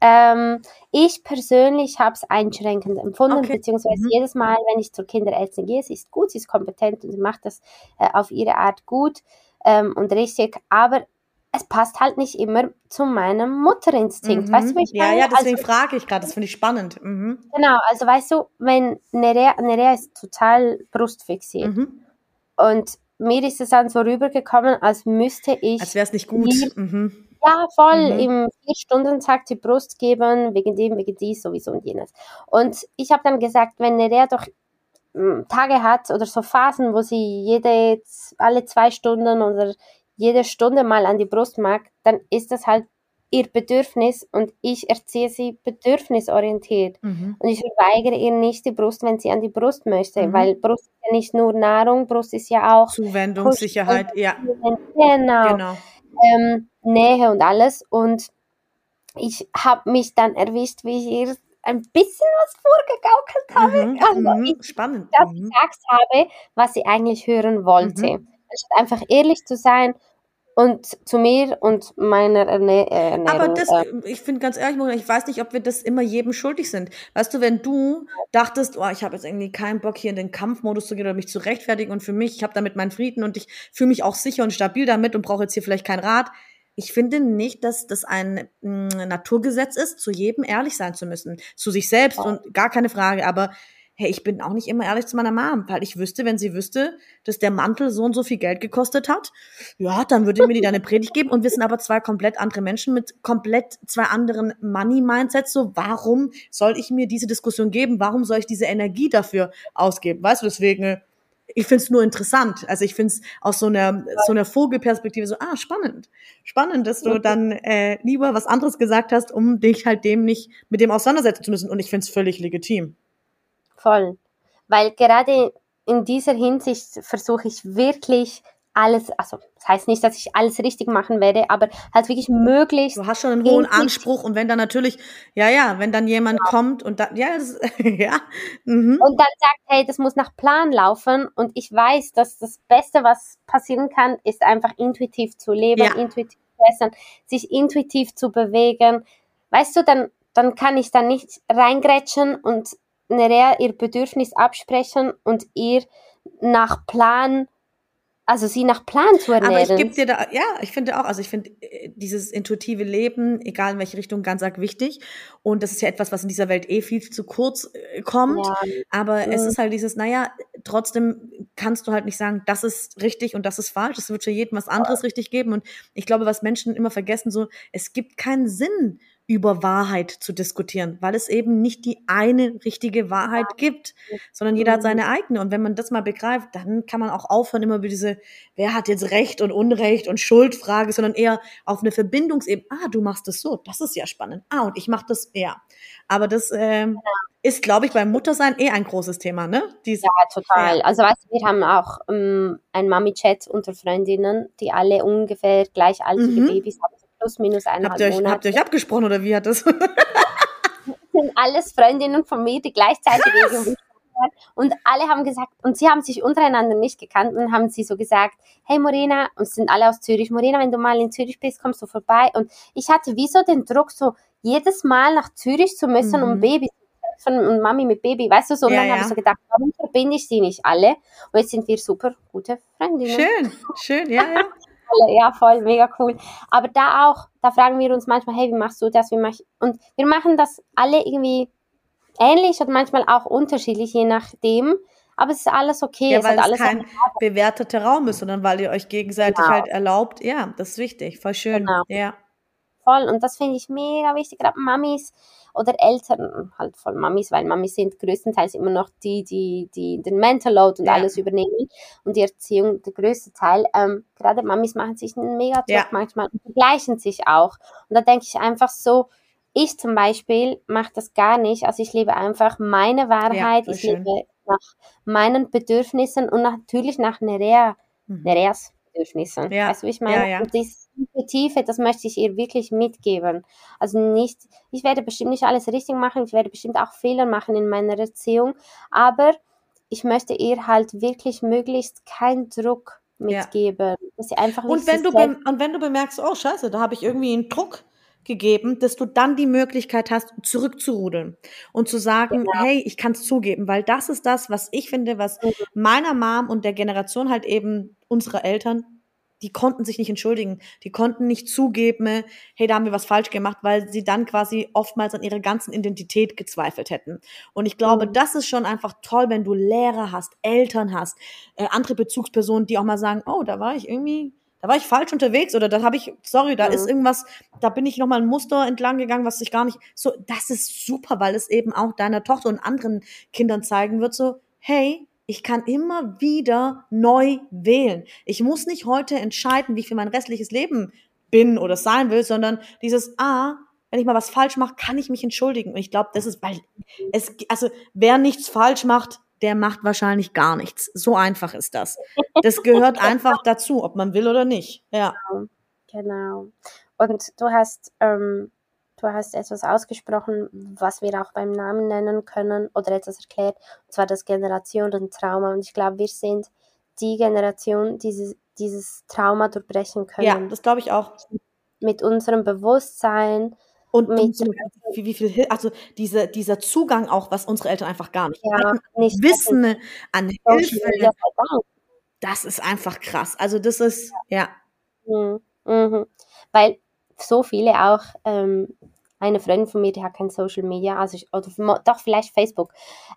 Ähm, ich persönlich habe es einschränkend empfunden, okay. beziehungsweise mhm. jedes Mal, wenn ich zur Kinderärztin gehe, sie ist gut, sie ist kompetent und sie macht das äh, auf ihre Art gut ähm, und richtig, aber es passt halt nicht immer zu meinem Mutterinstinkt. Mhm. Weißt du, wie ich Ja, meine? ja, deswegen also, frage ich gerade, das finde ich spannend. Mhm. Genau, also weißt du, wenn Nerea, Nerea ist total brustfixiert mhm. und mir ist es dann so rübergekommen, als müsste ich. Als wäre es nicht gut. Mhm. Ja, voll mhm. im Vier-Stunden-Tag die Brust geben, wegen dem, wegen dies, sowieso und jenes. Und ich habe dann gesagt, wenn Nerea doch hm, Tage hat oder so Phasen, wo sie jede, alle zwei Stunden oder jede Stunde mal an die Brust mag, dann ist das halt ihr Bedürfnis und ich erziehe sie bedürfnisorientiert. Mhm. Und ich weigere ihr nicht die Brust, wenn sie an die Brust möchte, mhm. weil Brust ist ja nicht nur Nahrung, Brust ist ja auch Zuwendung, Sicherheit, ja. Genau. genau. Ähm, Nähe und alles. Und ich habe mich dann erwischt, wie ich ihr ein bisschen was vorgegaukelt habe. Mhm, <laughs> also mhm, ich, spannend. Dass ich mhm. gesagt habe, was sie eigentlich hören wollte. Mhm anstatt einfach ehrlich zu sein und zu mir und meiner Erne äh, Ernährung. Aber das, äh, ich finde ganz ehrlich, ich weiß nicht, ob wir das immer jedem schuldig sind. Weißt du, wenn du dachtest, oh, ich habe jetzt irgendwie keinen Bock hier in den Kampfmodus zu gehen oder mich zu rechtfertigen und für mich, ich habe damit meinen Frieden und ich fühle mich auch sicher und stabil damit und brauche jetzt hier vielleicht keinen Rat. Ich finde nicht, dass das ein mm, Naturgesetz ist, zu jedem ehrlich sein zu müssen. Zu sich selbst und gar keine Frage. Aber hey, ich bin auch nicht immer ehrlich zu meiner Mom, weil ich wüsste, wenn sie wüsste, dass der Mantel so und so viel Geld gekostet hat, ja, dann würde mir die da eine Predigt geben und wir sind aber zwei komplett andere Menschen mit komplett zwei anderen Money-Mindsets. So, warum soll ich mir diese Diskussion geben? Warum soll ich diese Energie dafür ausgeben? Weißt du, deswegen, ich finde es nur interessant. Also ich finde es aus so einer, so einer Vogelperspektive so, ah, spannend. Spannend, dass du dann äh, lieber was anderes gesagt hast, um dich halt dem nicht mit dem auseinandersetzen zu müssen. Und ich finde es völlig legitim voll. Weil gerade in dieser Hinsicht versuche ich wirklich alles, also das heißt nicht, dass ich alles richtig machen werde, aber halt wirklich möglichst. Du hast schon einen hohen Anspruch und wenn dann natürlich, ja, ja, wenn dann jemand ja. kommt und dann, ja, das, <laughs> ja. Mhm. Und dann sagt, hey, das muss nach Plan laufen und ich weiß, dass das Beste, was passieren kann, ist einfach intuitiv zu leben, ja. intuitiv zu essen, sich intuitiv zu bewegen. Weißt du, dann, dann kann ich da nicht reingrätschen und Nerea ihr Bedürfnis absprechen und ihr nach Plan also sie nach Plan zu ernähren. Aber ich gebe dir da, ja, ich finde auch, also ich finde äh, dieses intuitive Leben, egal in welche Richtung, ganz arg wichtig. Und das ist ja etwas, was in dieser Welt eh viel zu kurz äh, kommt. Ja. Aber mhm. es ist halt dieses, naja, trotzdem kannst du halt nicht sagen, das ist richtig und das ist falsch. Es wird für jeden was anderes richtig geben. Und ich glaube, was Menschen immer vergessen, so, es gibt keinen Sinn über Wahrheit zu diskutieren, weil es eben nicht die eine richtige Wahrheit gibt, sondern jeder hat seine eigene. Und wenn man das mal begreift, dann kann man auch aufhören, immer über diese, wer hat jetzt Recht und Unrecht und Schuldfrage, sondern eher auf eine Verbindungsebene. Ah, du machst das so, das ist ja spannend. Ah, und ich mache das, ja. Aber das ähm, ist, glaube ich, beim Muttersein eh ein großes Thema, ne? Diese, ja, total. Ja. Also weißt du, wir haben auch ähm, ein Mami-Chat unter Freundinnen, die alle ungefähr gleich alte mhm. Babys haben plus minus eineinhalb habt ihr euch, Monate. Habt ihr euch abgesprochen oder wie hat das? <laughs> sind alles Freundinnen von mir, die gleichzeitig irgendwie und alle haben gesagt, und sie haben sich untereinander nicht gekannt und haben sie so gesagt, hey Morena, und es sind alle aus Zürich, Morena, wenn du mal in Zürich bist, kommst du vorbei. Und ich hatte wie so den Druck, so jedes Mal nach Zürich zu müssen, mhm. um Babys von Mami mit Baby, weißt du so. Und Ja, dann habe ja. ich so gedacht, warum verbinde ich sie nicht alle? Und jetzt sind wir super gute Freundinnen. Schön, schön, ja, ja. <laughs> Alle, Ja, voll, mega cool. Aber da auch, da fragen wir uns manchmal, hey, wie machst du das? Wie mach ich? Und wir machen das alle irgendwie ähnlich und manchmal auch unterschiedlich, je nachdem. Aber es ist alles okay. Ja, es weil es alles kein bewerteter Raum ist, sondern weil ihr euch gegenseitig Genau. halt erlaubt. Ja, das ist wichtig, voll schön. Genau. Ja. voll. Und das finde ich mega wichtig, gerade Mamis oder Eltern, halt voll Mamis, weil Mamis sind größtenteils immer noch die, die, die den Mental Load und Ja. alles übernehmen und die Erziehung der größte Teil. Ähm, gerade Mamis machen sich einen mega Druck Ja. manchmal und vergleichen sich auch. Und da denke ich einfach so, ich zum Beispiel mache das gar nicht. Also ich lebe einfach meine Wahrheit, voll ich schön. lebe nach meinen Bedürfnissen und natürlich nach Nerea, Mhm. Nereas Bedürfnissen. Ja, Weißt du, ich meine? ja, ja. Und dieses Tiefe, das möchte ich ihr wirklich mitgeben. Also nicht, ich werde bestimmt nicht alles richtig machen, ich werde bestimmt auch Fehler machen in meiner Erziehung, aber ich möchte ihr halt wirklich möglichst keinen Druck Ja. mitgeben. Dass sie einfach Und wenn, du und wenn du bemerkst, oh scheiße, da habe ich irgendwie einen Druck gegeben, dass du dann die Möglichkeit hast, zurückzurudeln und zu sagen, Genau. hey, ich kann es zugeben, weil das ist das, was ich finde, was Mhm. meiner Mom und der Generation halt eben unserer Eltern, die konnten sich nicht entschuldigen, die konnten nicht zugeben, hey, da haben wir was falsch gemacht, weil sie dann quasi oftmals an ihrer ganzen Identität gezweifelt hätten. Und ich glaube, Mhm. das ist schon einfach toll, wenn du Lehrer hast, Eltern hast, äh, andere Bezugspersonen, die auch mal sagen, oh, da war ich irgendwie, da war ich falsch unterwegs oder da habe ich, sorry, da Mhm. ist irgendwas, da bin ich nochmal ein Muster entlang gegangen, was ich gar nicht, so, das ist super, weil es eben auch deiner Tochter und anderen Kindern zeigen wird, so, hey, ich kann immer wieder neu wählen. Ich muss nicht heute entscheiden, wie ich für mein restliches Leben bin oder sein will, sondern dieses, ah, wenn ich mal was falsch mache, kann ich mich entschuldigen. Und ich glaube, das ist, weil es, also wer nichts falsch macht, der macht wahrscheinlich gar nichts. So einfach ist das. Das gehört <laughs> einfach dazu, ob man will oder nicht. Ja. Genau. Und du hast, ähm, du hast etwas ausgesprochen, was wir auch beim Namen nennen können oder etwas erklärt, und zwar das Generationentrauma. Und ich glaube, wir sind die Generation, die dieses, dieses Trauma durchbrechen können. Ja, das glaube ich auch. Mit unserem Bewusstsein, Und, wie, wie viel, also diese, dieser Zugang auch, was unsere Eltern einfach gar nicht ja, hatten. nicht Wissen an Hilfe, Dank. das ist einfach krass. Also das ist, ja, Mhm. Mhm. Weil so viele auch, ähm, eine Freundin von mir, die hat kein Social Media, also ich, oder doch vielleicht Facebook.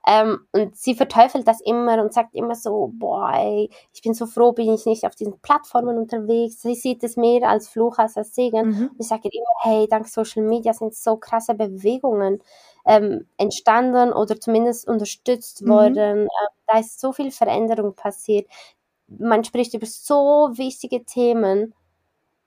Ähm, und sie verteufelt das immer und sagt immer so, boah, ey, ich bin so froh, bin ich nicht auf diesen Plattformen unterwegs. Sie sieht es mehr als Fluch als als Segen. mhm. Und ich sage ihr immer, hey, dank Social Media sind so krasse Bewegungen ähm, entstanden oder zumindest unterstützt Mhm. worden. Ähm, da ist so viel Veränderung passiert. Man spricht über so wichtige Themen.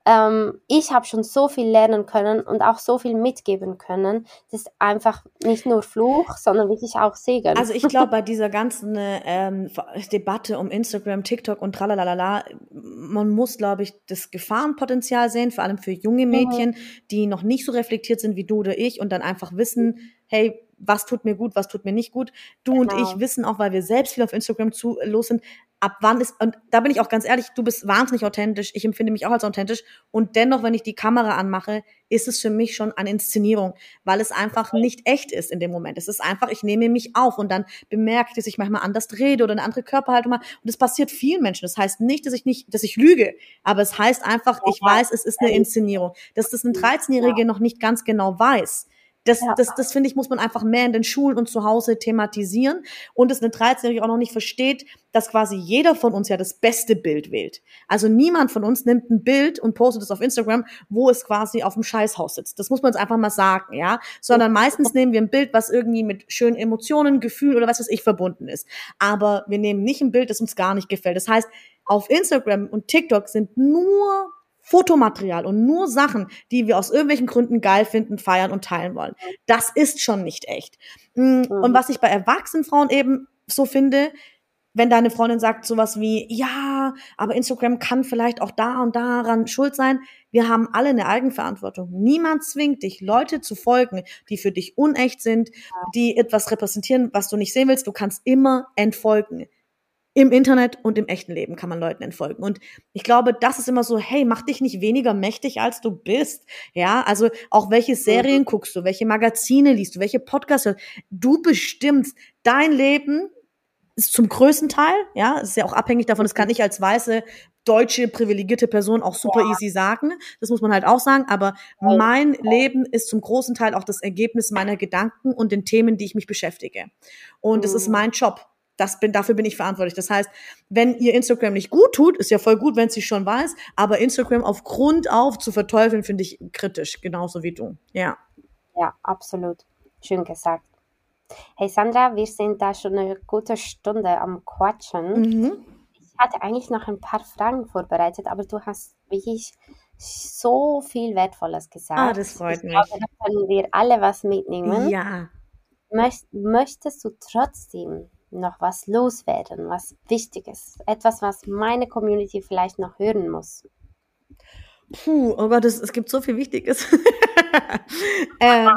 Ähm, ich habe schon so viel lernen können und auch so viel mitgeben können. Das ist einfach nicht nur Fluch, sondern wirklich auch Segen. Also ich glaube, bei <laughs> dieser ganzen ähm, Debatte um Instagram, TikTok und tralalala, man muss, glaube ich, das Gefahrenpotenzial sehen, vor allem für junge Mädchen, die noch nicht so reflektiert sind wie du oder ich und dann einfach wissen, hey, was tut mir gut, was tut mir nicht gut. Du und Genau. ich wissen auch, weil wir selbst viel auf Instagram zu los sind, ab wann ist, und da bin ich auch ganz ehrlich, du bist wahnsinnig authentisch, ich empfinde mich auch als authentisch und dennoch, wenn ich die Kamera anmache, ist es für mich schon eine Inszenierung, weil es einfach nicht echt ist in dem Moment. Es ist einfach, ich nehme mich auf und dann bemerke ich, dass ich manchmal anders rede oder eine andere Körperhaltung mache und das passiert vielen Menschen. Das heißt nicht, dass ich nicht, dass ich lüge, aber es heißt einfach, ich weiß, es ist eine Inszenierung. Dass das ein 13-Jährige noch nicht ganz genau weiß. Das, Ja. das, das finde ich, muss man einfach mehr in den Schulen und zu Hause thematisieren und es eine 13-Jährige auch noch nicht versteht, dass quasi jeder von uns ja das beste Bild wählt. Also niemand von uns nimmt ein Bild und postet es auf Instagram, wo es quasi auf dem Scheißhaus sitzt. Das muss man jetzt einfach mal sagen, ja. Sondern meistens nehmen wir ein Bild, was irgendwie mit schönen Emotionen, Gefühlen oder was weiß ich verbunden ist. Aber wir nehmen nicht ein Bild, das uns gar nicht gefällt. Das heißt, auf Instagram und TikTok sind nur Fotomaterial und nur Sachen, die wir aus irgendwelchen Gründen geil finden, feiern und teilen wollen. Das ist schon nicht echt. Mm, Und was ich bei erwachsenen Frauen eben so finde, wenn deine Freundin sagt sowas wie, ja, aber Instagram kann vielleicht auch da und daran schuld sein. Wir haben alle eine Eigenverantwortung. Niemand zwingt dich, Leute zu folgen, die für dich unecht sind, die etwas repräsentieren, was du nicht sehen willst. Du kannst immer entfolgen. Im Internet und im echten Leben kann man Leuten entfolgen. Und ich glaube, das ist immer so, hey, mach dich nicht weniger mächtig, als du bist. Ja, also auch welche Serien guckst du, welche Magazine liest du, welche Podcasts hörst. Du bestimmst dein Leben ist zum größten Teil, ja, ist ja auch abhängig davon, das kann ich als weiße deutsche privilegierte Person auch super ja. easy sagen. Das muss man halt auch sagen. Aber mein Leben ist zum großen Teil auch das Ergebnis meiner Gedanken und den Themen, die ich mich beschäftige. Und es mhm. ist mein Job das bin, dafür bin ich verantwortlich. Das heißt, wenn ihr Instagram nicht gut tut, ist ja voll gut, wenn sie schon weiß, aber Instagram auf Grund auf zu verteufeln, finde ich kritisch, genauso wie du. Ja. Ja, absolut. Schön gesagt. Hey Sandra, wir sind da schon eine gute Stunde am Quatschen. Mhm. Ich hatte eigentlich noch ein paar Fragen vorbereitet, aber du hast wirklich so viel Wertvolles gesagt. Ah, das freut ich mich. Glaube, da können wir alle was mitnehmen. Ja. Möchtest du trotzdem noch was loswerden, was Wichtiges, etwas, was meine Community vielleicht noch hören muss? Puh, oh Gott, es, es gibt so viel Wichtiges. <laughs> ähm,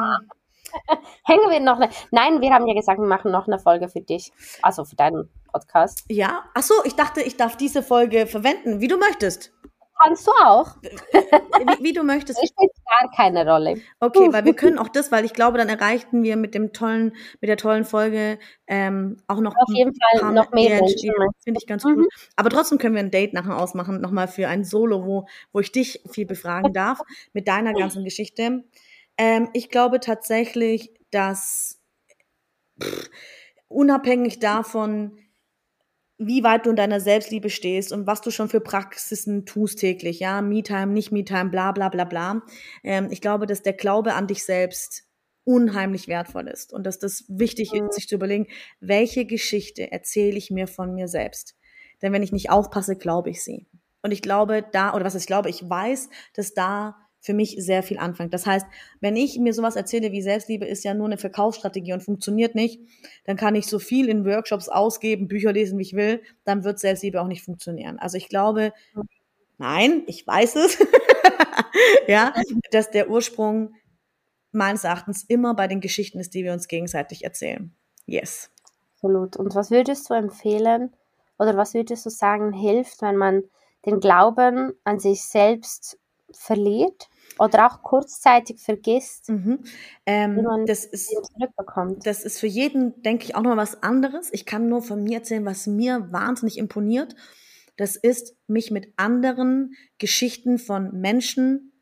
<laughs> Hängen wir noch eine. Nein, wir haben ja gesagt, wir machen noch eine Folge für dich. Also für deinen Podcast. Ja. Ach so, ich dachte, ich darf diese Folge verwenden, wie du möchtest. Kannst du auch. Wie, wie du möchtest. <laughs> Ich spiele gar keine Rolle. Okay, weil wir können auch das, weil ich glaube, dann erreichten wir mit dem tollen, mit der tollen Folge ähm, auch noch auf jeden Fall noch mehr Menschen. Finde ich ganz mhm. gut. Aber trotzdem können wir ein Date nachher ausmachen, nochmal für ein Solo, wo, wo ich dich viel befragen <laughs> darf mit deiner ganzen Geschichte. Ähm, ich glaube tatsächlich, dass pff, unabhängig davon, wie weit du in deiner Selbstliebe stehst und was du schon für Praxisen tust täglich, ja, Me-Time, nicht Me-Time, bla bla bla bla. Ähm, ich glaube, dass der Glaube an dich selbst unheimlich wertvoll ist und dass das wichtig ist, sich zu überlegen, welche Geschichte erzähle ich mir von mir selbst. Denn wenn ich nicht aufpasse, glaube ich sie. Und ich glaube da, oder was ich glaube, ich weiß, dass da für mich sehr viel anfängt. Das heißt, wenn ich mir sowas erzähle wie Selbstliebe ist ja nur eine Verkaufsstrategie und funktioniert nicht, dann kann ich so viel in Workshops ausgeben, Bücher lesen, wie ich will, dann wird Selbstliebe auch nicht funktionieren. Also ich glaube, nein, ich weiß es, <laughs> ja, dass der Ursprung meines Erachtens immer bei den Geschichten ist, die wir uns gegenseitig erzählen. Yes. Absolut. Und was würdest du empfehlen oder was würdest du sagen hilft, wenn man den Glauben an sich selbst verliert? Oder auch kurzzeitig vergisst, mhm. ähm, das ist, zurückbekommt. Das ist für jeden, denke ich, auch noch was anderes. Ich kann nur von mir erzählen, was mir wahnsinnig imponiert. Das ist, mich mit anderen Geschichten von Menschen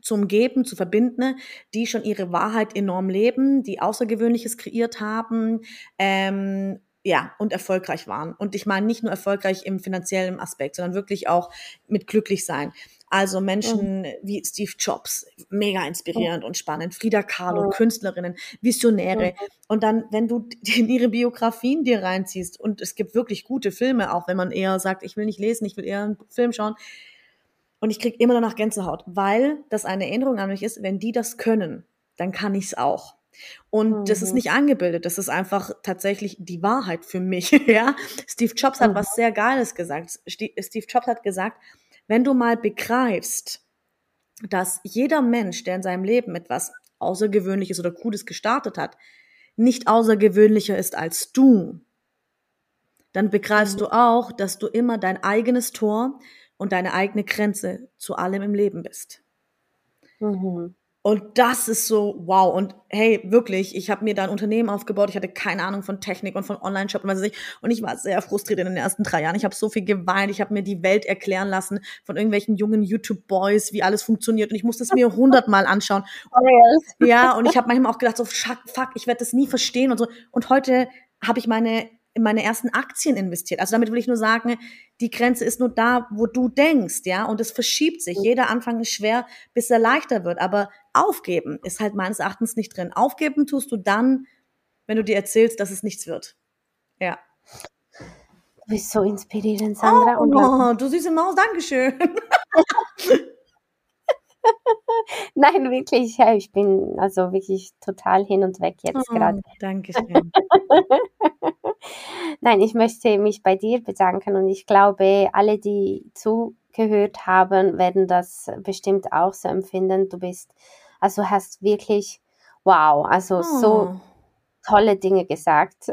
zu umgeben, zu verbinden, die schon ihre Wahrheit enorm leben, die Außergewöhnliches kreiert haben, ähm, ja, und erfolgreich waren. Und ich meine nicht nur erfolgreich im finanziellen Aspekt, sondern wirklich auch mit glücklich sein. Also Menschen mhm. wie Steve Jobs, mega inspirierend mhm. und spannend. Frida Kahlo, mhm. Künstlerinnen, Visionäre. Mhm. Und dann, wenn du in ihre Biografien dir reinziehst, und es gibt wirklich gute Filme, auch wenn man eher sagt, ich will nicht lesen, ich will eher einen Film schauen. Und ich krieg immer noch nach Gänsehaut, weil das eine Erinnerung an mich ist, wenn die das können, dann kann ich's auch. Und mhm. das ist mhm. nicht angebildet, das ist einfach tatsächlich die Wahrheit für mich, <laughs> ja. Steve Jobs hat mhm. was sehr Geiles gesagt. Steve Jobs hat gesagt, wenn du mal begreifst, dass jeder Mensch, der in seinem Leben etwas Außergewöhnliches oder Cooles gestartet hat, nicht außergewöhnlicher ist als du, dann begreifst mhm. du auch, dass du immer dein eigenes Tor und deine eigene Grenze zu allem im Leben bist. Mhm. Und das ist so, wow. Und hey, wirklich, ich habe mir da ein Unternehmen aufgebaut. Ich hatte keine Ahnung von Technik und von Online-Shop und was weiß ich. Und ich war sehr frustriert in den ersten drei Jahren. Ich habe so viel geweint. Ich habe mir die Welt erklären lassen von irgendwelchen jungen YouTube-Boys, wie alles funktioniert. Und ich musste es mir hundertmal anschauen. <laughs> Oh, ja, und ich habe manchmal auch gedacht, so, fuck, ich werde das nie verstehen und so. Und heute habe ich meine in meine ersten Aktien investiert. Also damit will ich nur sagen, die Grenze ist nur da, wo du denkst, ja, und es verschiebt sich. Jeder Anfang ist schwer, bis er leichter wird. Aber aufgeben ist halt meines Erachtens nicht drin. Aufgeben tust du dann, wenn du dir erzählst, dass es nichts wird. Ja. Du bist so inspirierend, Sandra. Oh, oh du süße Maus, Dankeschön. <laughs> Nein, wirklich, ja, ich bin also wirklich total hin und weg jetzt oh, gerade. Dankeschön. <laughs> Nein, ich möchte mich bei dir bedanken und ich glaube, alle, die zugehört haben, werden das bestimmt auch so empfinden. Du bist, also hast wirklich, wow, also oh. so tolle Dinge gesagt.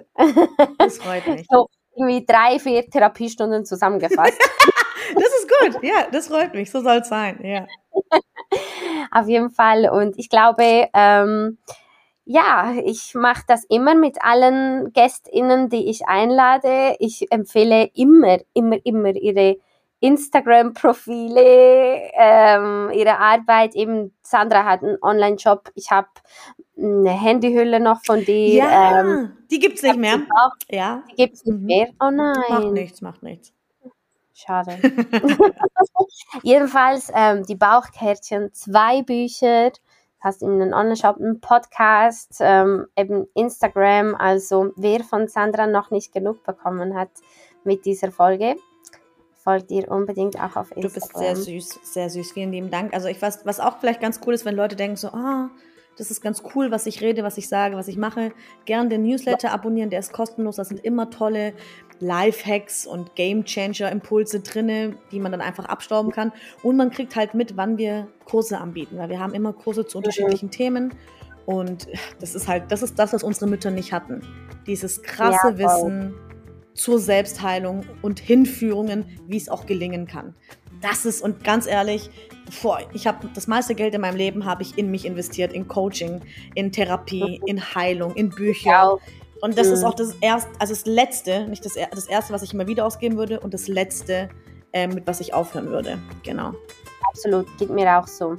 Das <laughs> freut mich. So irgendwie drei, vier Therapiestunden zusammengefasst. <laughs> das ist gut, ja, das freut mich, so soll es sein, ja. <laughs> Auf jeden Fall. Und ich glaube, ähm, ja, ich mache das immer mit allen GästInnen, die ich einlade. Ich empfehle immer, immer, immer ihre Instagram-Profile, ähm, ihre Arbeit. Eben, Sandra hat einen Online-Shop. Ich habe eine Handyhülle noch von dir. Ja, ähm, die gibt's nicht mehr. Auch, ja. Die gibt's nicht mhm. mehr. Oh nein. Macht nichts, macht nichts. Schade. <laughs> Jedenfalls ähm, die Bauchkärtchen, zwei Bücher, hast eben einen Online-Shop, einen Podcast, ähm, eben Instagram. Also wer von Sandra noch nicht genug bekommen hat mit dieser Folge, folgt ihr unbedingt auch auf Instagram. Du bist sehr süß, sehr süß. Vielen lieben Dank. Also ich weiß, was auch vielleicht ganz cool ist, wenn Leute denken so, ah, oh, das ist ganz cool, was ich rede, was ich sage, was ich mache. Gern den Newsletter abonnieren, der ist kostenlos. Da sind immer tolle Life-Hacks und Game-Changer-Impulse drinne, die man dann einfach abstauben kann. Und man kriegt halt mit, wann wir Kurse anbieten, weil wir haben immer Kurse zu unterschiedlichen mhm. Themen. Und das ist halt, das ist das, was unsere Mütter nicht hatten. Dieses krasse ja, Wissen zur Selbstheilung und Hinführungen, wie es auch gelingen kann. Das ist, und ganz ehrlich, boah, ich habe das meiste Geld in meinem Leben habe ich in mich investiert, in Coaching, in Therapie, mhm. in Heilung, in Bücher. Ja. Und das mhm. ist auch das erste, also das letzte, nicht das, das erste, was ich immer wieder ausgeben würde und das letzte, äh, mit was ich aufhören würde. Genau. Absolut, geht mir auch so.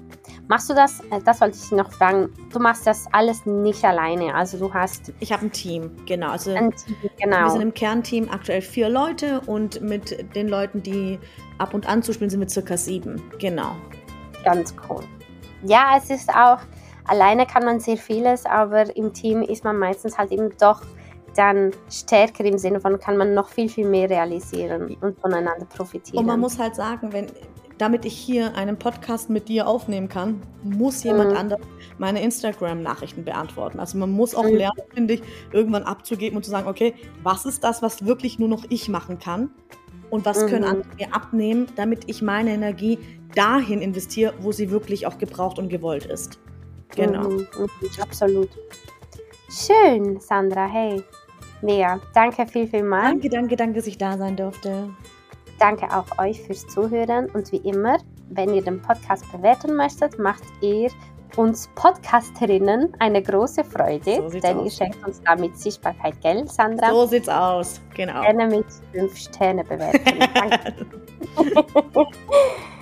Machst du das, äh, das wollte ich noch fragen, du machst das alles nicht alleine, also du hast... Ich habe ein Team, genau. Also ein Team, genau. Wir sind im Kernteam aktuell vier Leute und mit den Leuten, die ab und an zu spielen, sind wir circa sieben, genau. Ganz cool. Ja, es ist auch, alleine kann man sehr vieles, aber im Team ist man meistens halt eben doch dann stärker im Sinne von, kann man noch viel, viel mehr realisieren und voneinander profitieren. Und man muss halt sagen, wenn damit ich hier einen Podcast mit dir aufnehmen kann, muss jemand mhm. anderes meine Instagram-Nachrichten beantworten. Also man muss auch mhm. lernen, finde ich, irgendwann abzugeben und zu sagen, okay, was ist das, was wirklich nur noch ich machen kann? Und was mhm. können andere mir abnehmen, damit ich meine Energie dahin investiere, wo sie wirklich auch gebraucht und gewollt ist. Genau. Mhm. mhm. Absolut. Schön, Sandra. Hey, mega. Danke viel, viel mal. Danke, danke, danke, dass ich da sein durfte. Danke auch euch fürs Zuhören und wie immer, wenn ihr den Podcast bewerten möchtet, macht ihr uns Podcasterinnen eine große Freude, so denn aus. ihr schenkt uns damit Sichtbarkeit, gell, Sandra? So sieht's aus, genau. Gerne mit 5 Sterne bewerten. <laughs> Danke. <laughs>